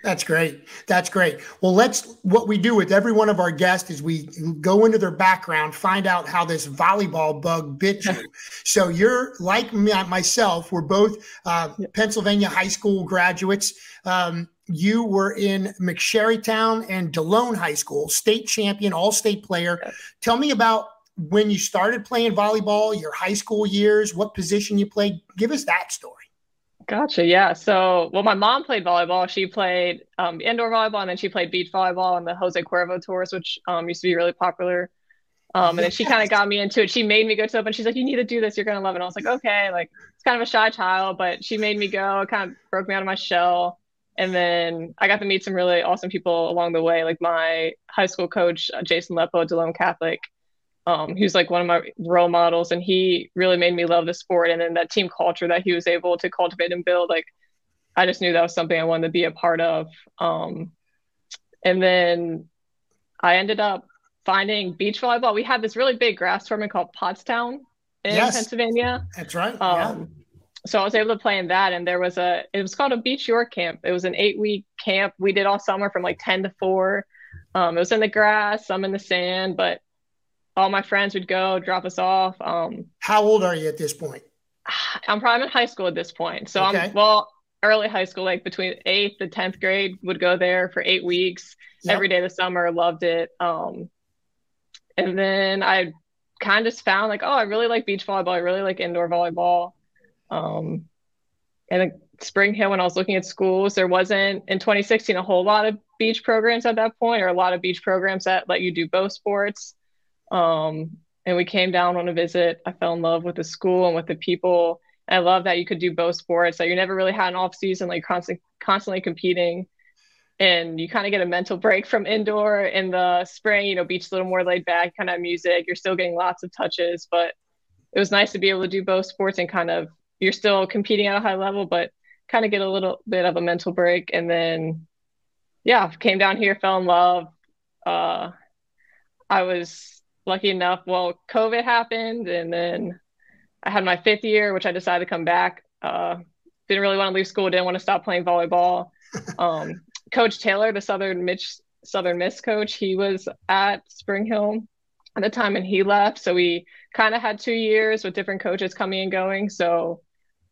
That's great. That's great. Well let's what we do with every one of our guests is we go into their background find out how this volleyball bug bit you. So you're like me, myself we're both uh, pennsylvania high school graduates. Um, you were in McSherrystown and DeLone High School, state champion, all state player. Tell me about when you started playing volleyball, your high school years, what position you played. Give us that story. Gotcha. Yeah. So, well, my mom played volleyball. She played um, indoor volleyball and then she played beach volleyball on the Jose Cuervo tours, which um, used to be really popular. Um, and then she kind of got me into it. She made me go to it, and she's like, "You need to do this. You're gonna love it." And I was like, "Okay." Like it's kind of a shy child, but she made me go. It kind of broke me out of my shell. And then I got to meet some really awesome people along the way, like my high school coach, uh, Jason Lepo, DeLone Catholic um, he was like one of my role models and he really made me love the sport and then that team culture that he was able to cultivate and build like i just knew that was something i wanted to be a part of um, and then i ended up finding beach volleyball. We had this really big grass tournament called pottstown in yes, pennsylvania. That's right um, yeah. so i was able to play in that and there was a it was called a beach york camp. It was an eight week camp. We did all summer from like 10 to 4 um, it was in the grass some in the sand but all my friends would go drop us off. Um, How old are you at this point? I'm probably in high school at this point. So okay. I'm well early high school, like between eighth and tenth grade, would go there for eight weeks yep. every day of the summer. Loved it. Um, and then I kind of just found like, oh, I really like beach volleyball. I really like indoor volleyball. Um, and Spring Hill, when I was looking at schools, there wasn't in 2016 a whole lot of beach programs at that point, or a lot of beach programs that let you do both sports. Um, and we came down on a visit. I fell in love with the school and with the people. And I love that you could do both sports. That you never really had an off season, like constant, constantly competing, and you kind of get a mental break from indoor in the spring. You know, beach a little more laid back, kind of music. You're still getting lots of touches, but it was nice to be able to do both sports and kind of you're still competing at a high level, but kind of get a little bit of a mental break. And then, yeah, came down here, fell in love. Uh, I was lucky enough, well, COVID happened, and then I had my fifth year, which I decided to come back. Uh, didn't really want to leave school. Didn't want to stop playing volleyball. Um, coach Taylor, the Southern Mitch Southern Miss coach, he was at Spring Hill at the time, and he left. So we kind of had two years with different coaches coming and going. So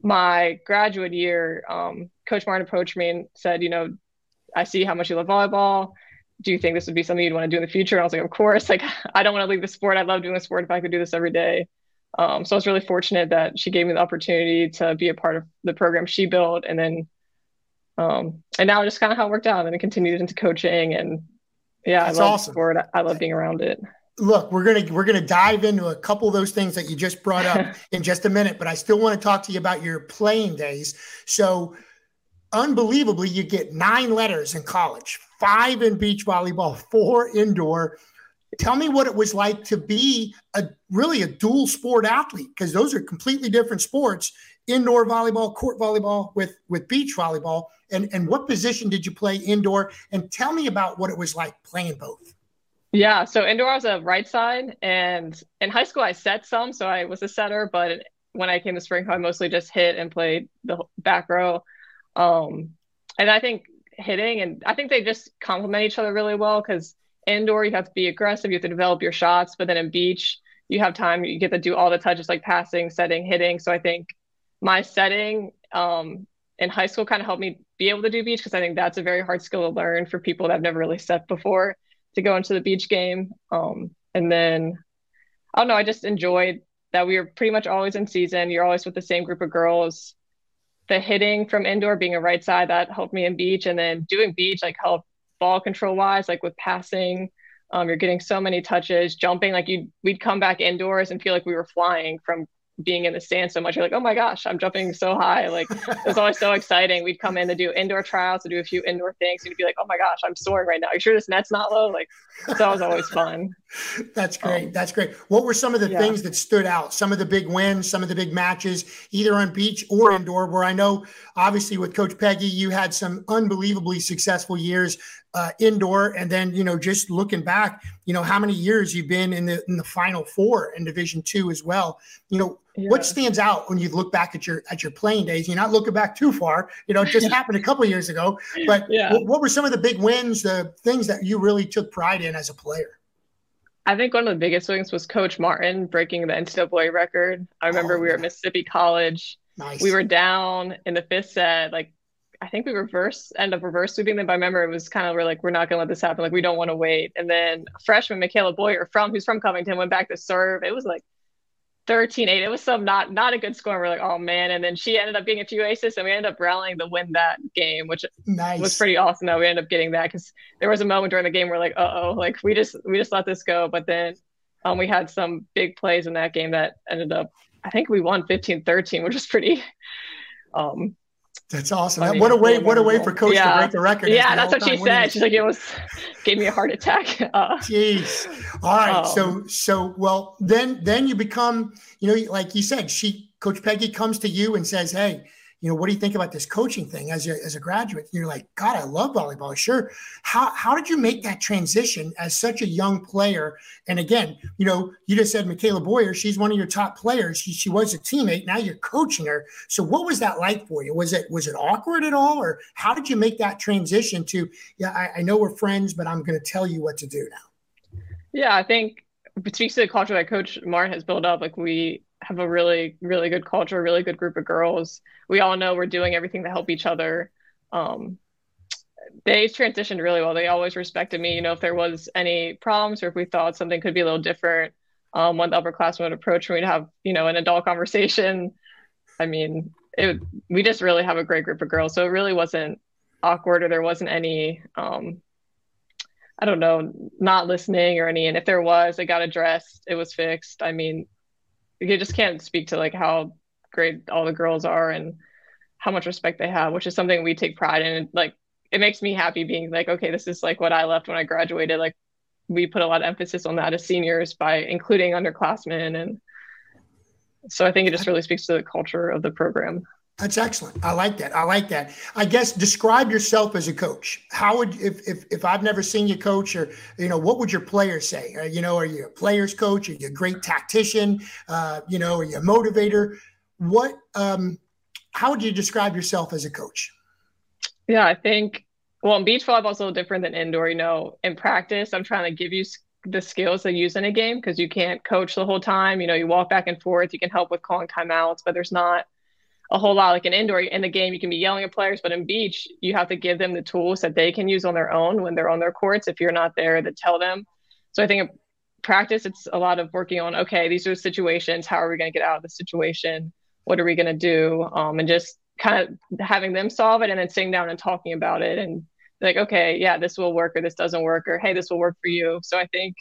my graduate year, um, Coach Martin approached me and said, you know, I see how much you love volleyball do you think this would be something you'd want to do in the future? And I was like, of course. Like, I don't want to leave the sport. I love doing the sport if I could do this every day. Um, so I was really fortunate that she gave me the opportunity to be a part of the program she built. And then, um, and now just kind of how it worked out. And it continued into coaching. And yeah, That's I love awesome. sport. I love being around it. Look, we're gonna we're gonna dive into a couple of those things that you just brought up in just a minute, but I still want to talk to you about your playing days. So, unbelievably, you get nine letters in college five in beach volleyball, four indoor. Tell me what it was like to be a really a dual sport athlete because those are completely different sports. Indoor volleyball, court volleyball with with beach volleyball, and and what position did you play indoor? And tell me about what it was like playing both. Yeah, so indoor I was a right side, and in high school I set some, so I was a setter. But when I came to Spring I mostly just hit and played the back row. Um, and I think hitting. And I think they just complement each other really well because indoor, you have to be aggressive, you have to develop your shots. But then in beach, you have time, you get to do all the touches like passing, setting, hitting. So I think my setting um, in high school kind of helped me be able to do beach because I think that's a very hard skill to learn for people that have never really set before to go into the beach game. Um, and then I don't know, I just enjoyed that we were pretty much always in season. You're always with the same group of girls the hitting from indoor being a right side that helped me in beach and then doing beach like helped ball control wise like with passing um, you're getting so many touches jumping like you we'd come back indoors and feel like we were flying from being in the stand so much. You're like, oh my gosh, I'm jumping so high. Like it was always so exciting. We'd come in to do indoor trials, to do a few indoor things, and you'd be like, oh my gosh, I'm soaring right now. Are you sure this net's not low? Like so that was always fun. That's great. Um, That's great. What were some of the yeah. things that stood out? Some of the big wins, some of the big matches, either on beach or indoor, where I know obviously with Coach Peggy, you had some unbelievably successful years uh, indoor, and then you know just looking back, you know how many years you've been in the in the Final Four in Division Two as well. You know yeah. what stands out when you look back at your at your playing days. You're not looking back too far. You know, it just happened a couple years ago. But yeah. what, what were some of the big wins, the things that you really took pride in as a player? I think one of the biggest things was Coach Martin breaking the NCAA record. I remember oh, we were at Mississippi College. Nice. We were down in the fifth set, like I think we reverse end up reverse sweeping them. But I remember it was kind of we're like, we're not gonna let this happen. Like we don't want to wait. And then freshman Michaela Boyer from who's from Covington went back to serve. It was like 13-8. It was some not not a good score. And we're like, oh man. And then she ended up being a few aces and we ended up rallying to win that game, which nice. was pretty awesome that we ended up getting that because there was a moment during the game where like, uh oh, like we just we just let this go. But then um we had some big plays in that game that ended up I think we won 15-13, which was pretty um that's awesome. Funny. What a way! What a way for coach yeah. to break the record. Yeah, that's what she said. She's like, it was gave me a heart attack. Uh, Jeez. All right. Um, so so well then then you become you know like you said she Coach Peggy comes to you and says, hey you know, what do you think about this coaching thing as a, as a graduate? And you're like, God, I love volleyball. Sure. How, how did you make that transition as such a young player? And again, you know, you just said Michaela Boyer, she's one of your top players. She, she was a teammate. Now you're coaching her. So what was that like for you? Was it, was it awkward at all? Or how did you make that transition to, yeah, I, I know we're friends, but I'm going to tell you what to do now? Yeah, I think it speaks to the culture that Coach Martin has built up. Like we have a really really good culture really good group of girls we all know we're doing everything to help each other um, they transitioned really well they always respected me you know if there was any problems or if we thought something could be a little different um, when the upperclassmen would approach me we'd have you know an adult conversation i mean it, we just really have a great group of girls so it really wasn't awkward or there wasn't any um, I don't know, not listening or any. And if there was, it got addressed. It was fixed. I mean, you just can't speak to like how great all the girls are and how much respect they have, which is something we take pride in. Like it makes me happy being like, okay, this is like what I left when I graduated. Like we put a lot of emphasis on that as seniors by including underclassmen and so I think it just really speaks to the culture of the program. That's excellent. I like that. I like that. I guess describe yourself as a coach. How would if if if I've never seen you coach, or you know, what would your players say? You know, are you a players coach? Are you a great tactician? Uh, you know, are you a motivator? What? Um, how would you describe yourself as a coach? Yeah, I think well, beach volleyball is a little different than indoor. You know, in practice, I'm trying to give you the skills they use in a game because you can't coach the whole time. You know, you walk back and forth. You can help with calling timeouts, but there's not a whole lot like an indoor in the game you can be yelling at players but in beach you have to give them the tools that they can use on their own when they're on their courts if you're not there to tell them. So i think in practice it's a lot of working on okay these are situations how are we going to get out of the situation? What are we going to do? Um, and just kind of having them solve it and then sitting down and talking about it and like okay yeah this will work or this doesn't work or hey this will work for you. So i think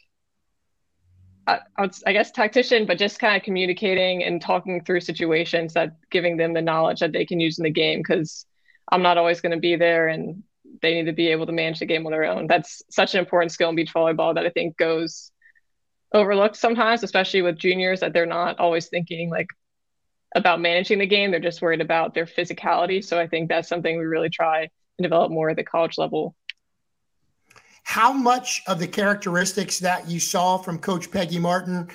Uh, I, I guess tactician, but just kind of communicating and talking through situations that giving them the knowledge that they can use in the game because I'm not always going to be there and they need to be able to manage the game on their own. That's such an important skill in beach volleyball that I think goes overlooked sometimes, especially with juniors that they're not always thinking like about managing the game. They're just worried about their physicality. So I think that's something we really try and develop more at the college level how much of the characteristics that you saw from Coach Peggy Martin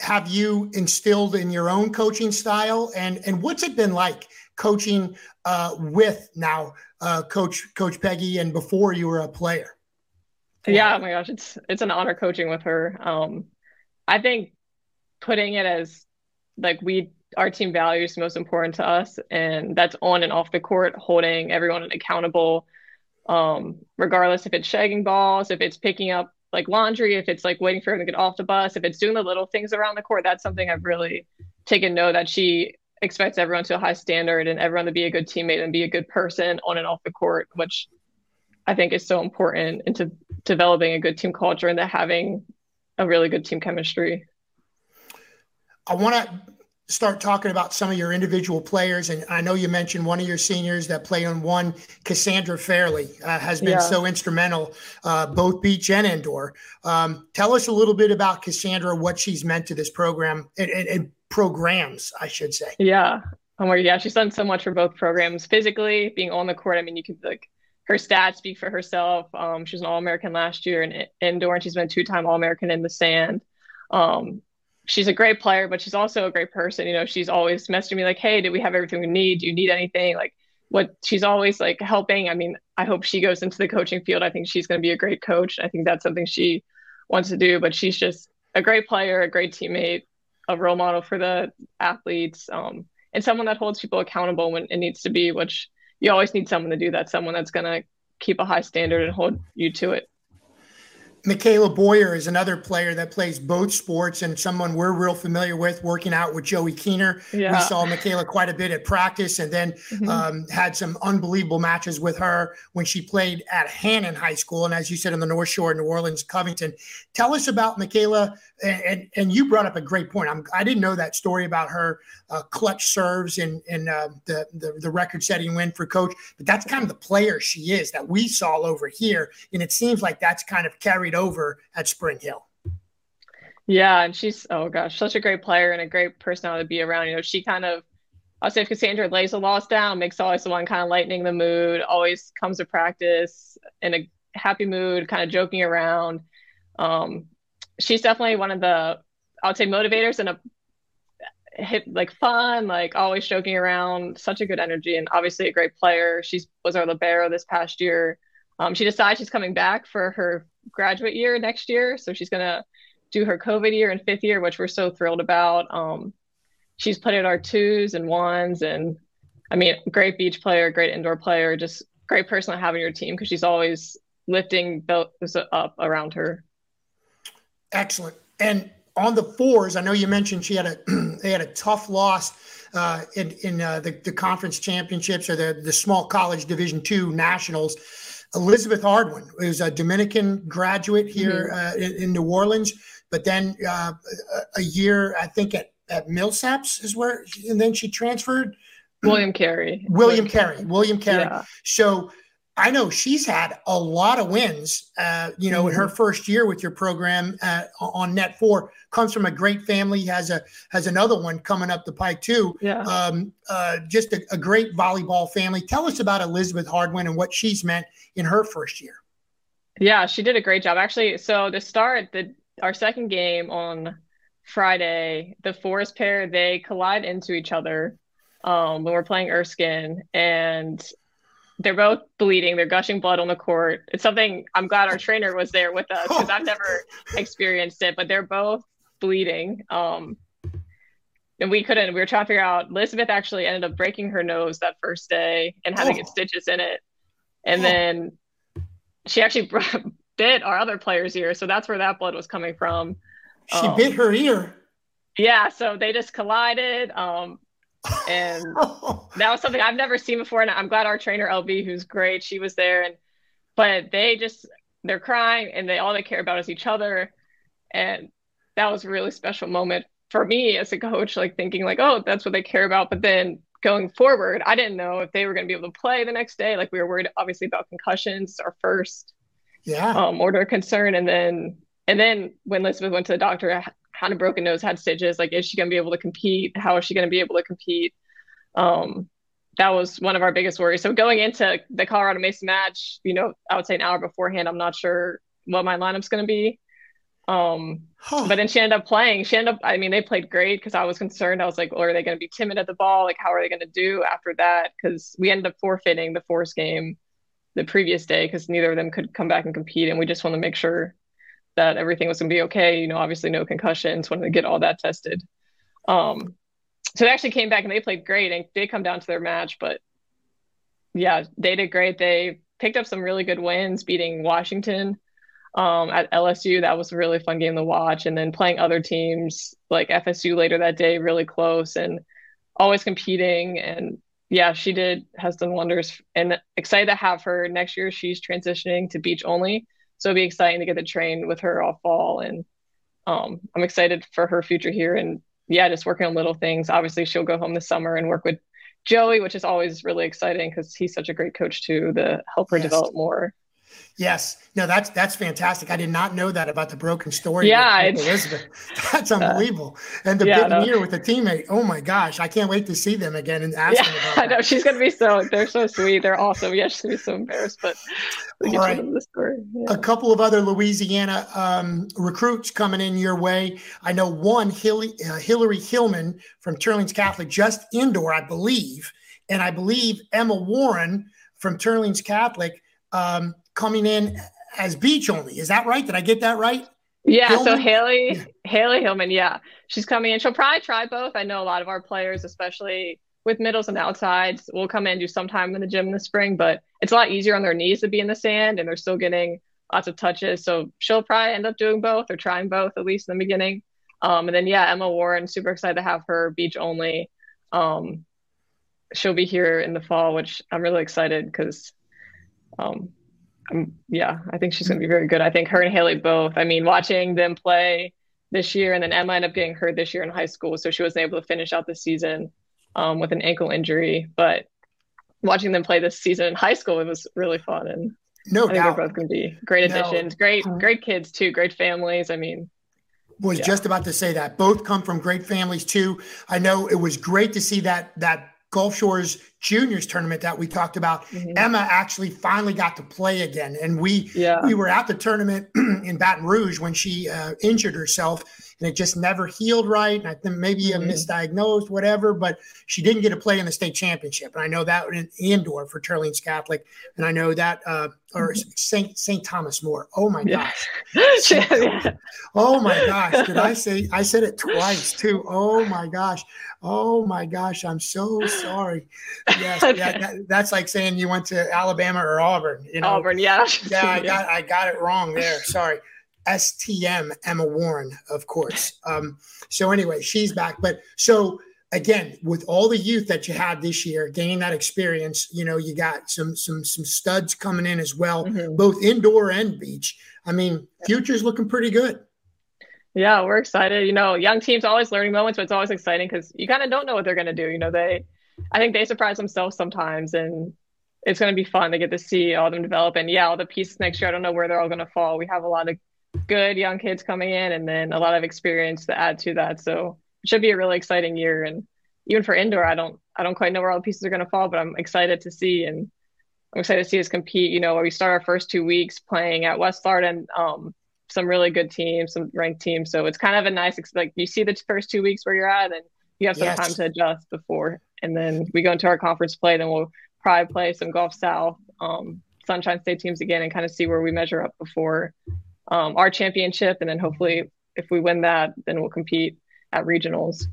have you instilled in your own coaching style, and and what's it been like coaching uh, with now uh, Coach Coach Peggy and before you were a player? Yeah, oh my gosh, it's it's an honor coaching with her. Um, I think putting it as like we our team values most important to us, and that's on and off the court, holding everyone accountable um, regardless if it's shagging balls, if it's picking up like laundry, if it's like waiting for him to get off the bus, if it's doing the little things around the court, that's something I've really taken note that she expects everyone to a high standard and everyone to be a good teammate and be a good person on and off the court, which I think is so important into developing a good team culture and having a really good team chemistry. I want to start talking about some of your individual players. And I know you mentioned one of your seniors that play on one, Cassandra Fairley, uh, has been yeah. so instrumental, uh, both beach and indoor. Um, tell us a little bit about Cassandra, what she's meant to this program and, and, and programs, I should say. Yeah. Oh my, yeah, she's done so much for both programs. Physically, being on the court, I mean, you could like her stats speak for herself. Um, she was an All American last year in indoor, and she's been two time All American in the sand. Um, she's a great player, but she's also a great person. You know, she's always messaging me like, "Hey, do we have everything we need? Do you need anything?" Like, what she's always like helping. I mean, I hope she goes into the coaching field. I think she's going to be a great coach. I think that's something she wants to do. But she's just a great player, a great teammate, a role model for the athletes, um, and someone that holds people accountable when it needs to be. Which you always need someone to do that. Someone that's going to keep a high standard and hold you to it. Michaela Boyer is another player that plays both sports and someone we're real familiar with working out with Joey Keener. Yeah. We saw Michaela quite a bit at practice and then mm-hmm. um, had some unbelievable matches with her when she played at Hannan High School. And as you said, on the North Shore, New Orleans, Covington. Tell us about Michaela. And, and, and you brought up a great point. I'm, I did not know that story about her uh, clutch serves and, and uh, the, the, the record setting win for coach. But that's kind of the player she is that we saw over here. And it seems like that's kind of carried over at Spring Hill. Yeah, and she's oh gosh, such a great player and a great personality to be around. You know, she kind of I'll say if Cassandra lays the loss down, makes always the one kind of lightening the mood, always comes to practice in a happy mood, kind of joking around. Um, she's definitely one of the I would say motivators and a hit like fun, like always joking around, such a good energy, and obviously a great player. She was our libero this past year. Um, she decides she's coming back for her graduate year next year. So she's going to do her COVID year and fifth year, which we're so thrilled about. Um, she's played at our twos and ones. And I mean, great beach player, great indoor player, just great person to have on your team because she's always lifting those up around her. Excellent. And on the fours, I know you mentioned she had a they had a tough loss uh, in in uh, the, the conference championships or the the small college Division two nationals. Elizabeth Hardwin, who's a Dominican graduate here mm-hmm. uh, in, in, New Orleans, but then uh, a year, I think, at, at Millsaps is where, and then she transferred. William Carey. William Carey. William Carey. Yeah. So I know she's had a lot of wins. Uh, you know, mm-hmm. in her mm-hmm. first year with your program uh, on Net Four, comes from a great family. has a has another one coming up the pike too. Yeah. Um, uh, just a, a, great volleyball family. Tell us about Elizabeth Hardwin and what she's meant in her first year. Yeah, she did a great job actually. So to start the our second game on Friday, the Forest pair they collide into each other um, when we're playing Erskine and they're both bleeding. They're gushing blood on the court. It's something I'm glad our trainer was there with us because I've never experienced it. But they're both bleeding. Um, and we couldn't. We were trying to figure out. Elizabeth actually ended up breaking her nose that first day and having oh. stitches in it. And oh. then she actually bit our other player's ear. So that's where that blood was coming from. She um, bit her ear. Yeah. So they just collided. Um, and that was something I've never seen before. And I'm glad our trainer LB, who's great, she was there. And but they just they're crying, and they all they care about is each other, and that was a really special moment for me as a coach, like thinking like, oh, that's what they care about. But then going forward, I didn't know if they were going to be able to play the next day. Like we were worried, obviously, about concussions, our first yeah um, order of concern, and then and then when Elizabeth went to the doctor, had a broken nose, had stitches. Like, is she going to be able to compete? How is she going to be able to compete? Um, that was one of our biggest worries. So going into the Colorado Mesa match, you know, I would say an hour beforehand, I'm not sure what my lineup's going to be. Um, huh. but then she ended up playing. She ended up, I mean, they played great because I was concerned. I was like, well, are they going to be timid at the ball? Like, how are they going to do after that? Because we ended up forfeiting the force game the previous day because neither of them could come back and compete. And we just want to make sure that everything was going to be okay. You know, obviously no concussions, wanted to get all that tested. Um, so they actually came back and they played great and they come down to their match, but yeah, they did great. They picked up some really good wins, beating Washington um, at LSU. That was a really fun game to watch. And then playing other teams like FSU later that day, really close and always competing. And yeah, she did has done wonders. And excited to have her next year. She's transitioning to beach only, so it'll be exciting to get to train with her all fall. And um, I'm excited for her future here. And yeah, just working on little things. Obviously, she'll go home this summer and work with Joey, which is always really exciting because he's such a great coach too to help her yes. develop more. Yes, no, that's that's fantastic. I did not know that about the broken story. Yeah, Elizabeth, that's unbelievable. And the yeah, big no. with the teammate. Oh my gosh, I can't wait to see them again and ask yeah, them about. I know she's gonna be so. They're so sweet. They're awesome. Yeah, she's gonna be so embarrassed, but we All right. the story. Yeah. A couple of other Louisiana um, recruits coming in your way. I know one Hillary, uh, Hillary Hillman from Teurlings Catholic, just indoor, I believe, and I believe Emma Warren from Teurlings Catholic. Um, coming in as beach only. Is that right? Did I get that right? Yeah. Hillman? So Haley, yeah. Haley Hillman, yeah, she's coming in. She'll probably try both. I know a lot of our players, especially with middles and outsides, will come in and do some time in the gym in the spring, but it's a lot easier on their knees to be in the sand and they're still getting lots of touches. So she'll probably end up doing both or trying both at least in the beginning. Um, and then yeah, Emma Warren, super excited to have her beach only. Um, she'll be here in the fall, which I'm really excited because um, um, yeah, I think she's going to be very good. I think her and Haley both. I mean, watching them play this year, and then Emma ended up getting hurt this year in high school, so she wasn't able to finish out the season um, with an ankle injury. But watching them play this season in high school, it was really fun, and no I think doubt. they're both going to be great additions. No. Great, great kids too. Great families. I mean, was yeah. just about to say that both come from great families too. I know it was great to see that that Gulf Shores juniors tournament that we talked about, mm-hmm. Emma actually finally got to play again. And we yeah. we were at the tournament in Baton Rouge when she uh, injured herself and it just never healed right. And I think maybe mm-hmm. a misdiagnosed, whatever, but she didn't get to play in the state championship. And I know that in indoor for Teurlings Catholic. And I know that, uh, or mm-hmm. St. St. Thomas More. Oh my gosh. yeah. Oh my gosh. Did I say, I said it twice too. Oh my gosh. Oh my gosh. I'm so sorry. Yes. Yeah, that, that's like saying you went to Alabama or Auburn, you know? Auburn. Yeah. Yeah. I got, I got it wrong there. Sorry. STM Emma Warren, of course. Um, so anyway, she's back. But so again, with all the youth that you had this year, gaining that experience, you know, you got some some some studs coming in as well, mm-hmm. both indoor and beach. I mean, future's looking pretty good. Yeah, we're excited. You know, young teams always learning moments, but it's always exciting because you kind of don't know what they're going to do. You know, they, I think they surprise themselves sometimes, and it's going to be fun to get to see all of them develop. And yeah, all the pieces next year, I don't know where they're all going to fall. We have a lot of good young kids coming in and then a lot of experience to add to that. So it should be a really exciting year. And even for indoor, I don't I don't quite know where all the pieces are gonna fall, but I'm excited to see and I'm excited to see us compete. You know, we start our first two weeks playing at West Florida and um, some really good teams, some ranked teams. So it's kind of a nice like you see the first two weeks where you're at and you have some yes. time to adjust before and then we go into our conference play, then we'll probably play some Gulf South, um, Sunshine State teams again and kind of see where we measure up before um, our championship, and then hopefully, if we win that, then we'll compete at regionals.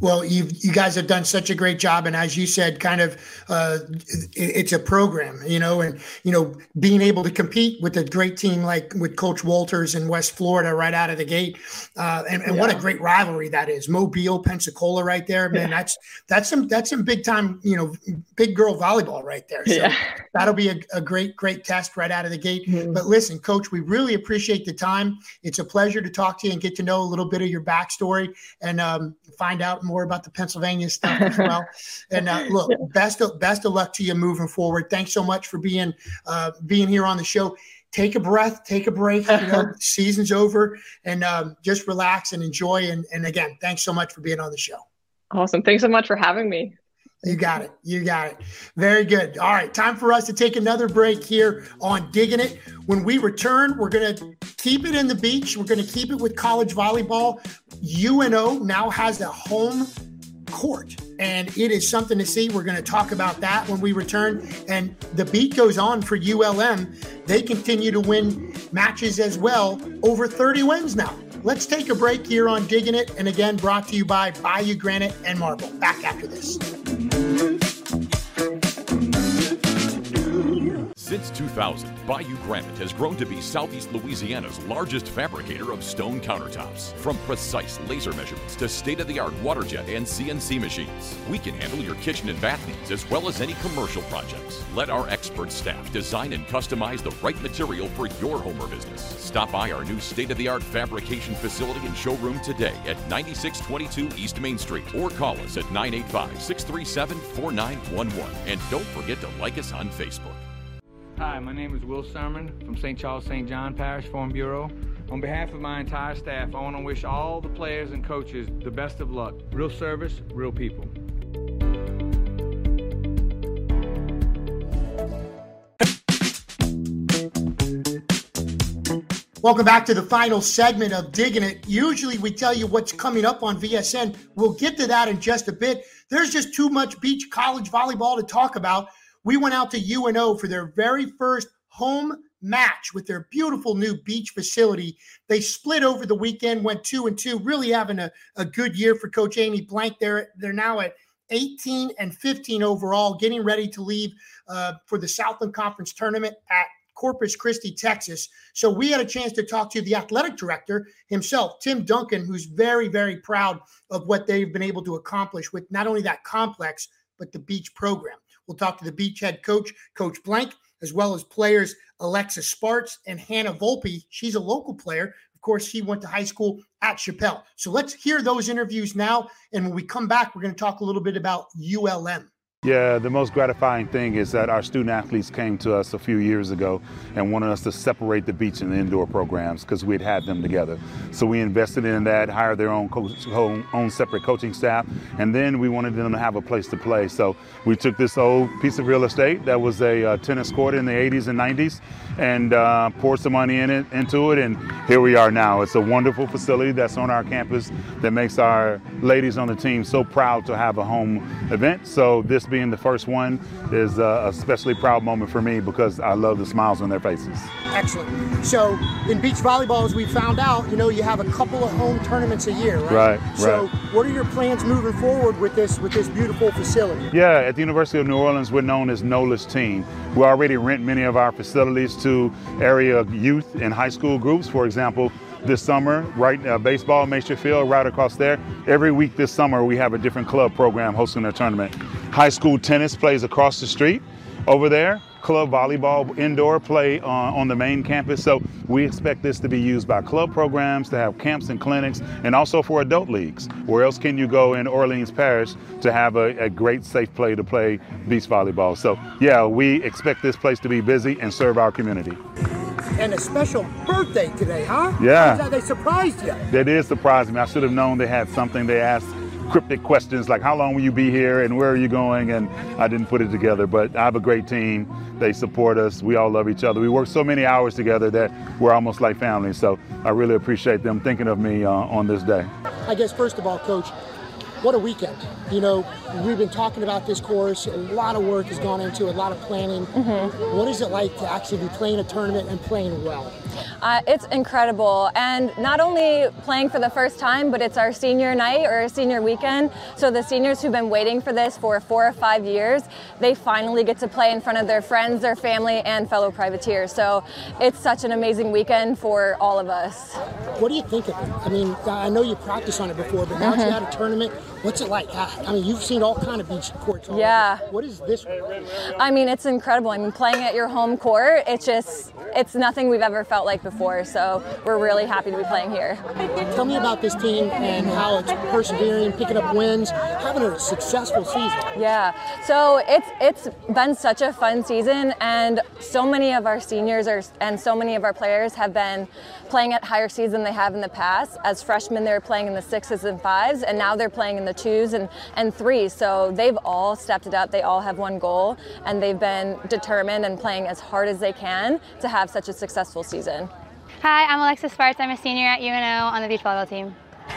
Well, you you guys have done such a great job, and as you said, kind of, uh, it, it's a program, you know, and you know, being able to compete with a great team like with Coach Walters in West Florida right out of the gate, uh, and, and yeah. what a great rivalry that is. Mobile, Pensacola, right there, man. Yeah. That's that's some that's some big time, you know, big girl volleyball right there. So yeah. that'll be a, a, great great test right out of the gate. Mm-hmm. But listen, Coach, we really appreciate the time. It's a pleasure to talk to you and get to know a little bit of your backstory and um, find out more about the Pennsylvania stuff as well. and uh, look, best of best of luck to you moving forward. Thanks so much for being uh, being here on the show. Take a breath, take a break. You know, season's over, and um, just relax and enjoy. And, and again, thanks so much for being on the show. Awesome. Thanks so much for having me. You got it. You got it. Very good. All right. Time for us to take another break here on Digging It. When we return, we're going to keep it in the beach. We're going to keep it with college volleyball. UNO now has a home court, and it is something to see. We're going to talk about that when we return. And the beat goes on for ULM. They continue to win matches as well, over 30 wins now. Let's take a break here on Digging It. And again, brought to you by Bayou Granite and Marble. Back after this. Since 2000, Bayou Granite has grown to be Southeast Louisiana's largest fabricator of stone countertops. From precise laser measurements to state of the art water jet and CNC machines, we can handle your kitchen and bath needs as well as any commercial projects. Let our expert staff design and customize the right material for your home or business. Stop by our new state of the art fabrication facility and showroom today at 9622 East Main Street or call us at 985 637 4911. And don't forget to like us on Facebook. Hi, my name is Will Sermon from St. Charles St. John Parish Farm Bureau. On behalf of my entire staff, I want to wish all the players and coaches the best of luck. Real service, real people. Welcome back to the final segment of Digging It. Usually we tell you what's coming up on VSN. We'll get to that in just a bit. There's just too much beach college volleyball to talk about we went out to UNO for their very first home match with their beautiful new beach facility. They split over the weekend, went two and two, really having a, a good year for Coach Amy Blank. They're they're now at 18 and 15 overall, getting ready to leave uh, for the Southland Conference tournament at Corpus Christi, Texas. So we had a chance to talk to the athletic director himself, Tim Duncan, who's very, very proud of what they've been able to accomplish with not only that complex, but the beach program. We'll talk to the Beach head coach, Coach Blank, as well as players Alexis Sparks and Hannah Volpe. She's a local player. Of course, she went to high school at Chapelle. So let's hear those interviews now. And when we come back, we're going to talk a little bit about ULM. Yeah, the most gratifying thing is that our student athletes came to us a few years ago and wanted us to separate the beach and the indoor programs because we'd had them together. So we invested in that, hired their own coach, own separate coaching staff, and then we wanted them to have a place to play. So we took this old piece of real estate that was a uh, tennis court in the 80s and 90s and uh, poured some money in it into it, and here we are now. It's a wonderful facility that's on our campus that makes our ladies on the team so proud to have a home event. So this being the first one is a especially proud moment for me because I love the smiles on their faces. Excellent. So in beach volleyball, as we found out, you know, you have a couple of home tournaments a year, right? Right. So right. what are your plans moving forward with this with this beautiful facility? Yeah, at the University of New Orleans, we're known as NOLA's team. We already rent many of our facilities to area youth and high school groups. For example, this summer, right, uh, baseball, Maestri Field, right across there. Every week this summer, we have a different club program hosting a tournament. High school tennis plays across the street over there. Club volleyball indoor play on, on the main campus. So we expect this to be used by club programs, to have camps and clinics, and also for adult leagues. Where else can you go in Orleans Parish to have a, a great, safe play to play beach volleyball? So yeah, we expect this place to be busy and serve our community and a special birthday today, huh? Yeah. They surprised you. They did surprise me. I should have known they had something. They asked cryptic questions like, how long will you be here and where are you going? And I didn't put it together, but I have a great team. They support us. We all love each other. We work so many hours together that we're almost like family. So I really appreciate them thinking of me uh, on this day. I guess, first of all, Coach, what a weekend. You know, we've been talking about this course. A lot of work has gone into it, a lot of planning. Mm-hmm. What is it like to actually be playing a tournament and playing well? Uh, it's incredible. And not only playing for the first time, but it's our senior night or senior weekend. So the seniors who've been waiting for this for four or five years, they finally get to play in front of their friends, their family, and fellow privateers. So it's such an amazing weekend for all of us. What do you think of it? I mean, I know you practiced on it before, but now mm-hmm. you had a tournament. What's it like? I mean, you've seen all kind of beach courts. Yeah. What is this? I mean, it's incredible. I mean, playing at your home court, it's just, it's nothing we've ever felt like before. So we're really happy to be playing here. Tell me about this team and how it's persevering, picking up wins, having a successful season. Yeah. So it's it's been such a fun season, and so many of our seniors are, and so many of our players have been playing at higher seeds than they have in the past. As freshmen, they were playing in the sixes and fives, and now they're playing in the twos and, and threes. So they've all stepped it up. They all have one goal, and they've been determined and playing as hard as they can to have such a successful season. Hi, I'm Alexis Sparks. I'm a senior at UNO on the beach volleyball team.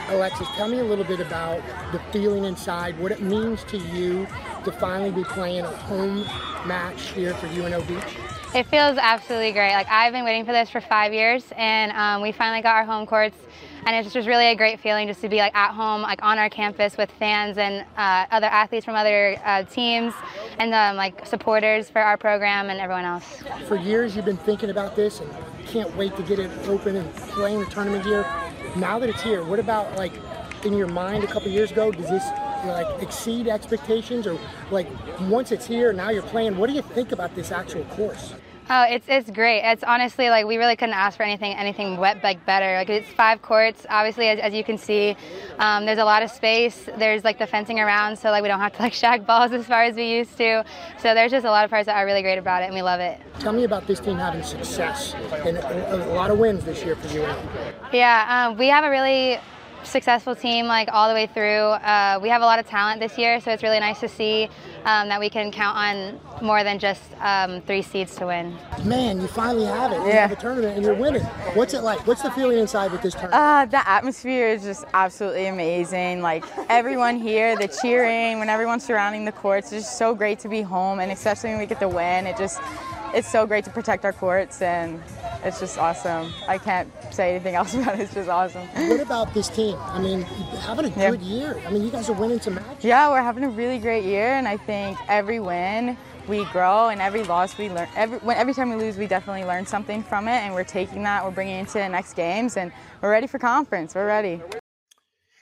Alexis, tell me a little bit about the feeling inside, what it means to you to finally be playing a home match here for UNO Beach. It feels absolutely great. Like I've been waiting for this for five years, and um, we finally got our home courts and it's just really a great feeling just to be like at home, like on our campus with fans and uh, other athletes from other uh, teams, and um, like supporters for our program and everyone else. For years, you've been thinking about this and can't wait to get it open and playing the tournament here. Now that it's here, what about like in your mind a couple years ago? Does this like exceed expectations, or like once it's here, now you're playing? What do you think about this actual course? Oh, it's it's great. It's honestly like we really couldn't ask for anything anything wet like better. Like it's five courts. Obviously, as, as you can see, um, there's a lot of space. There's like the fencing around, so like we don't have to like shag balls as far as we used to. So there's just a lot of parts that are really great about it, and we love it. Tell me about this team having success and a, a lot of wins this year for you. Yeah, um, we have a really successful team like all the way through. Uh, we have a lot of talent this year, so it's really nice to see um, that we can count on more than just um, three seeds to win. Man, you finally have it. You yeah. have a tournament and you're winning. What's it like? What's the feeling inside with this tournament? Uh, the atmosphere is just absolutely amazing. Like everyone here, the cheering, when everyone's surrounding the courts, it's just so great to be home, and especially when we get the win, it just it's so great to protect our courts and it's just awesome. I can't say anything else about it. It's just awesome. What about this team? I mean, having a good yeah. year. I mean, you guys are winning some matches. Yeah, we're having a really great year, and I think every win we grow, and every loss we learn. Every when, every time we lose, we definitely learn something from it, and we're taking that, we're bringing it into the next games, and we're ready for conference. We're ready.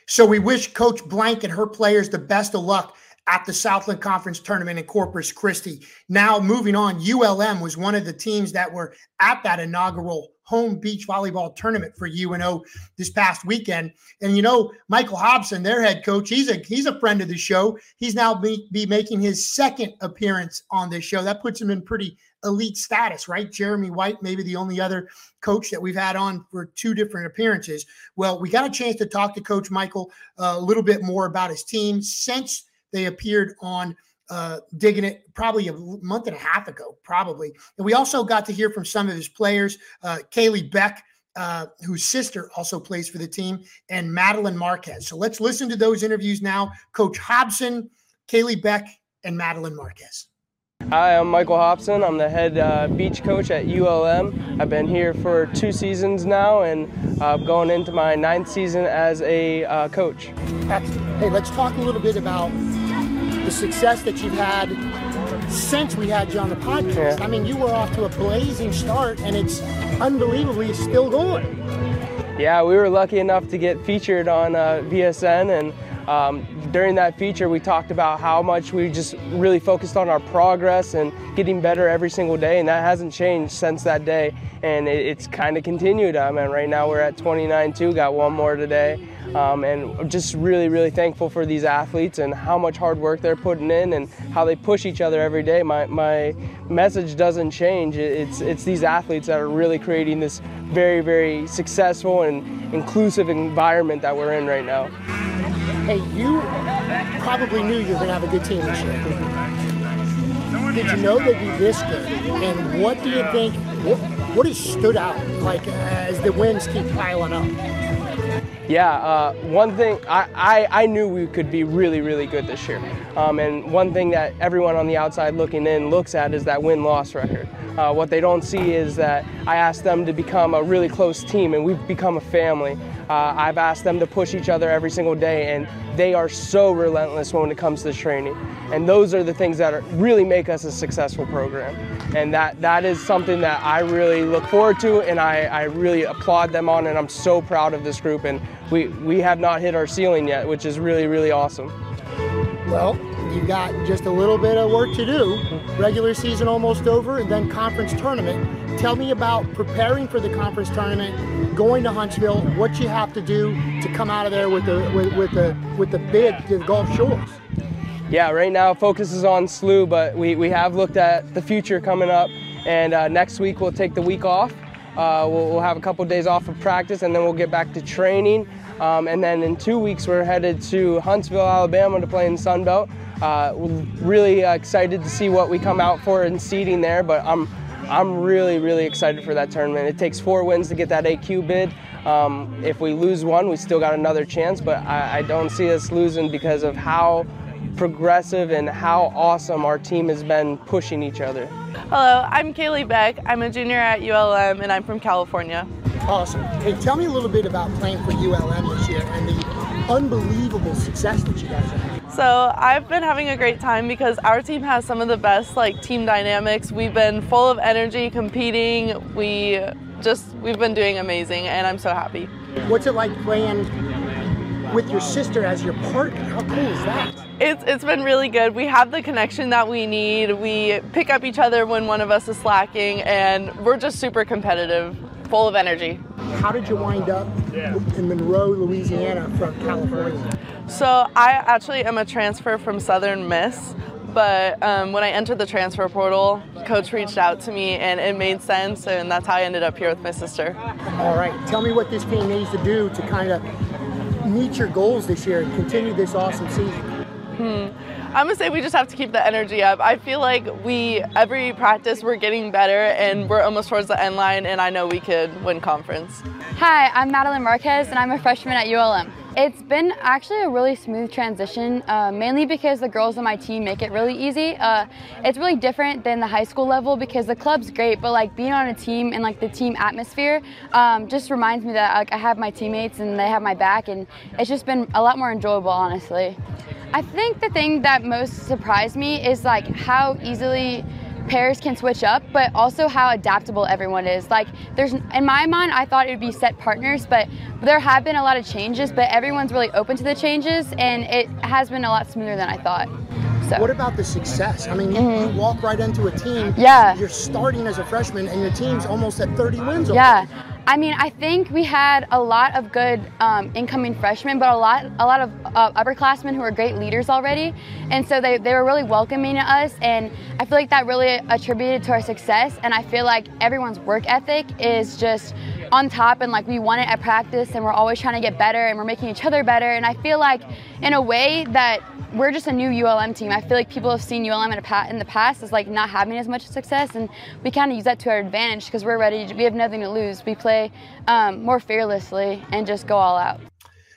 So we wish Coach Blank and her players the best of luck at the Southland Conference tournament in Corpus Christi. Now, moving on, ULM was one of the teams that were at that inaugural home beach volleyball tournament for UNO this past weekend. And you know, Michael Hobson, their head coach, he's a he's a friend of the show. He's now be, be making his second appearance on this show. That puts him in pretty elite status, right? Jeremy White, maybe the only other coach that we've had on for two different appearances. Well, we got a chance to talk to Coach Michael uh, a little bit more about his team since they appeared on uh, Diggin' It probably a month and a half ago, probably. And we also got to hear from some of his players, uh, Kaylee Beck, uh, whose sister also plays for the team, and Madeline Marquez. So let's listen to those interviews now. Coach Hobson, Kaylee Beck, and Madeline Marquez. Hi, I'm Michael Hobson. I'm the head uh, beach coach at ULM. I've been here for two seasons now and uh, going into my ninth season as a uh, coach. Hey, let's talk a little bit about the success that you've had since we had you on the podcast. Yeah. I mean, you were off to a blazing start, and it's unbelievably still going. Yeah, we were lucky enough to get featured on uh, VSN, and um, during that feature, we talked about how much we just really focused on our progress and getting better every single day, and that hasn't changed since that day. And it, it's kind of continued. I mean, right now we're at 29-2, got one more today. Um, and just really, really thankful for these athletes and how much hard work they're putting in and how they push each other every day. My, my message doesn't change. It's, it's these athletes that are really creating this very, very successful and inclusive environment that we're in right now. Hey, you probably knew you were going to have a good team this year. Did you know they'd be this good? And what do you think, what, what has stood out, like, as the wins keep piling up? Yeah, uh, one thing, I, I, I, knew we could be really, really good this year. Um, and one thing that everyone on the outside looking in looks at is that win-loss record. Uh, what they don't see is that I asked them to become a really close team and we've become a family. Uh, I've asked them to push each other every single day and they are so relentless when it comes to training. And those are the things that are, really make us a successful program. And that, that is something that I really look forward to and I, I really applaud them on and I'm so proud of this group and we, we have not hit our ceiling yet, which is really, really awesome. Well, you've got just a little bit of work to do. Regular season almost over, and then conference tournament. Tell me about preparing for the conference tournament, going to Huntsville, what you have to do to come out of there with the with, with the with the bid to the Gulf Shores. Yeah, right now focus is on SLU, but we, we have looked at the future coming up, and uh, next week we'll take the week off uh, we'll, we'll, have a couple days off of practice and then we'll get back to training. Um, and then in two weeks, we're headed to Huntsville, Alabama to play in Sun Belt. Uh, really excited to see what we come out for in seeding there, but I'm, I'm really, really excited for that tournament. It takes four wins to get that AQ bid. Um, if we lose one, we still got another chance, but I, I don't see us losing because of how progressive and how awesome our team has been pushing each other. Hello, I'm Kaylee Beck. I'm a junior at ULM and I'm from California. Awesome. Hey, tell me a little bit about playing for ULM this year and the unbelievable success that you guys have had. So I've been having a great time because our team has some of the best like team dynamics. We've been full of energy, competing. We just we've been doing amazing, and I'm so happy. What's it like playing with your sister as your partner? How cool is that? It's it's been really good. We have the connection that we need. We pick up each other when one of us is slacking, and we're just super competitive full of energy. How did you wind up in Monroe, Louisiana from California? So I actually am a transfer from Southern Miss, but um, when I entered the transfer portal, coach reached out to me and it made sense, and that's how I ended up here with my sister. All right, tell me what this team needs to do to kind of meet your goals this year and continue this awesome season. Hmm. I'm gonna say we just have to keep the energy up. I feel like we every practice we're getting better and we're almost towards the end line and I know we could win conference. Hi, I'm Madeline Marquez and I'm a freshman at ULM. It's been actually a really smooth transition, uh, mainly because the girls on my team make it really easy. Uh, it's really different than the high school level because the club's great, but like being on a team and like the team atmosphere um, just reminds me that like I have my teammates and they have my back, and it's just been a lot more enjoyable, honestly. I think the thing that most surprised me is like how easily pairs can switch up, but also how adaptable everyone is. Like there's in my mind I thought it would be set partners, but there have been a lot of changes, but everyone's really open to the changes and it has been a lot smoother than I thought. So. What about the success? I mean, you, mm-hmm. you, walk right into a team. Yeah. You're starting as a freshman, and your team's almost at 30 wins. Already. Yeah. I mean, I think we had a lot of good um, incoming freshmen, but a lot, a lot of uh, upperclassmen who are great leaders already, and so they, they were really welcoming to us, and I feel like that really attributed to our success. And I feel like everyone's work ethic is just on top, and like we want it at practice, and we're always trying to get better, and we're making each other better. And I feel like, in a way, that we're just a new ULM team. I feel like people have seen ULM in, pa- in the past as like not having as much success, and we kind of use that to our advantage because we're ready. To, we have nothing to lose. We play um, more fearlessly and just go all out.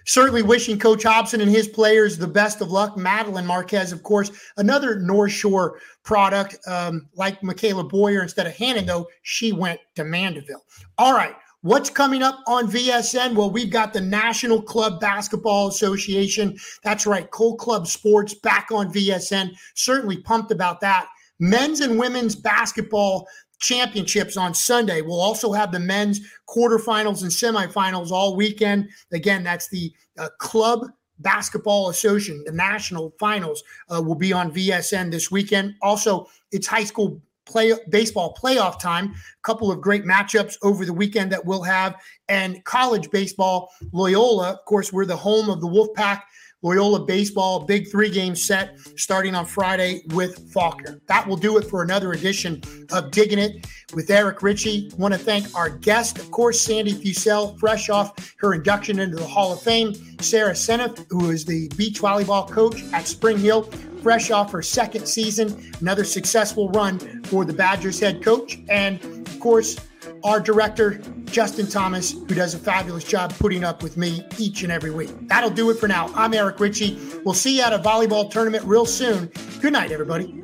Certainly wishing Coach Hobson and his players the best of luck. Madeline Marquez, of course, another North Shore product um, like Michaela Boyer. Instead of Hannah, though, she went to Mandeville. All right. What's coming up on VSN? Well, we've got the National Club Basketball Association. That's right, Cole Club Sports back on VSN. Certainly pumped about that. Men's and women's basketball championships on Sunday. We'll also have the men's quarterfinals and semifinals all weekend. Again, that's the uh, Club Basketball Association. The national finals uh, will be on VSN this weekend. Also, it's high school play baseball playoff time. A couple of great matchups over the weekend that we'll have, and college baseball. Loyola, of course, we're the home of the Wolfpack. Loyola baseball, big three game set starting on Friday with Faulkner. That will do it for another edition of Diggin' It with Eric Richey. Want to thank our guest, of course, Sandy Fussell, fresh off her induction into the Hall of Fame. Sarah Senft, who is the beach volleyball coach at Spring Hill fresh off her second season. Another successful run for the Badgers head coach. And of course, our director, Justin Thomas, who does a fabulous job putting up with me each and every week. That'll do it for now. I'm Eric Richey. We'll see you at a volleyball tournament real soon. Good night, everybody.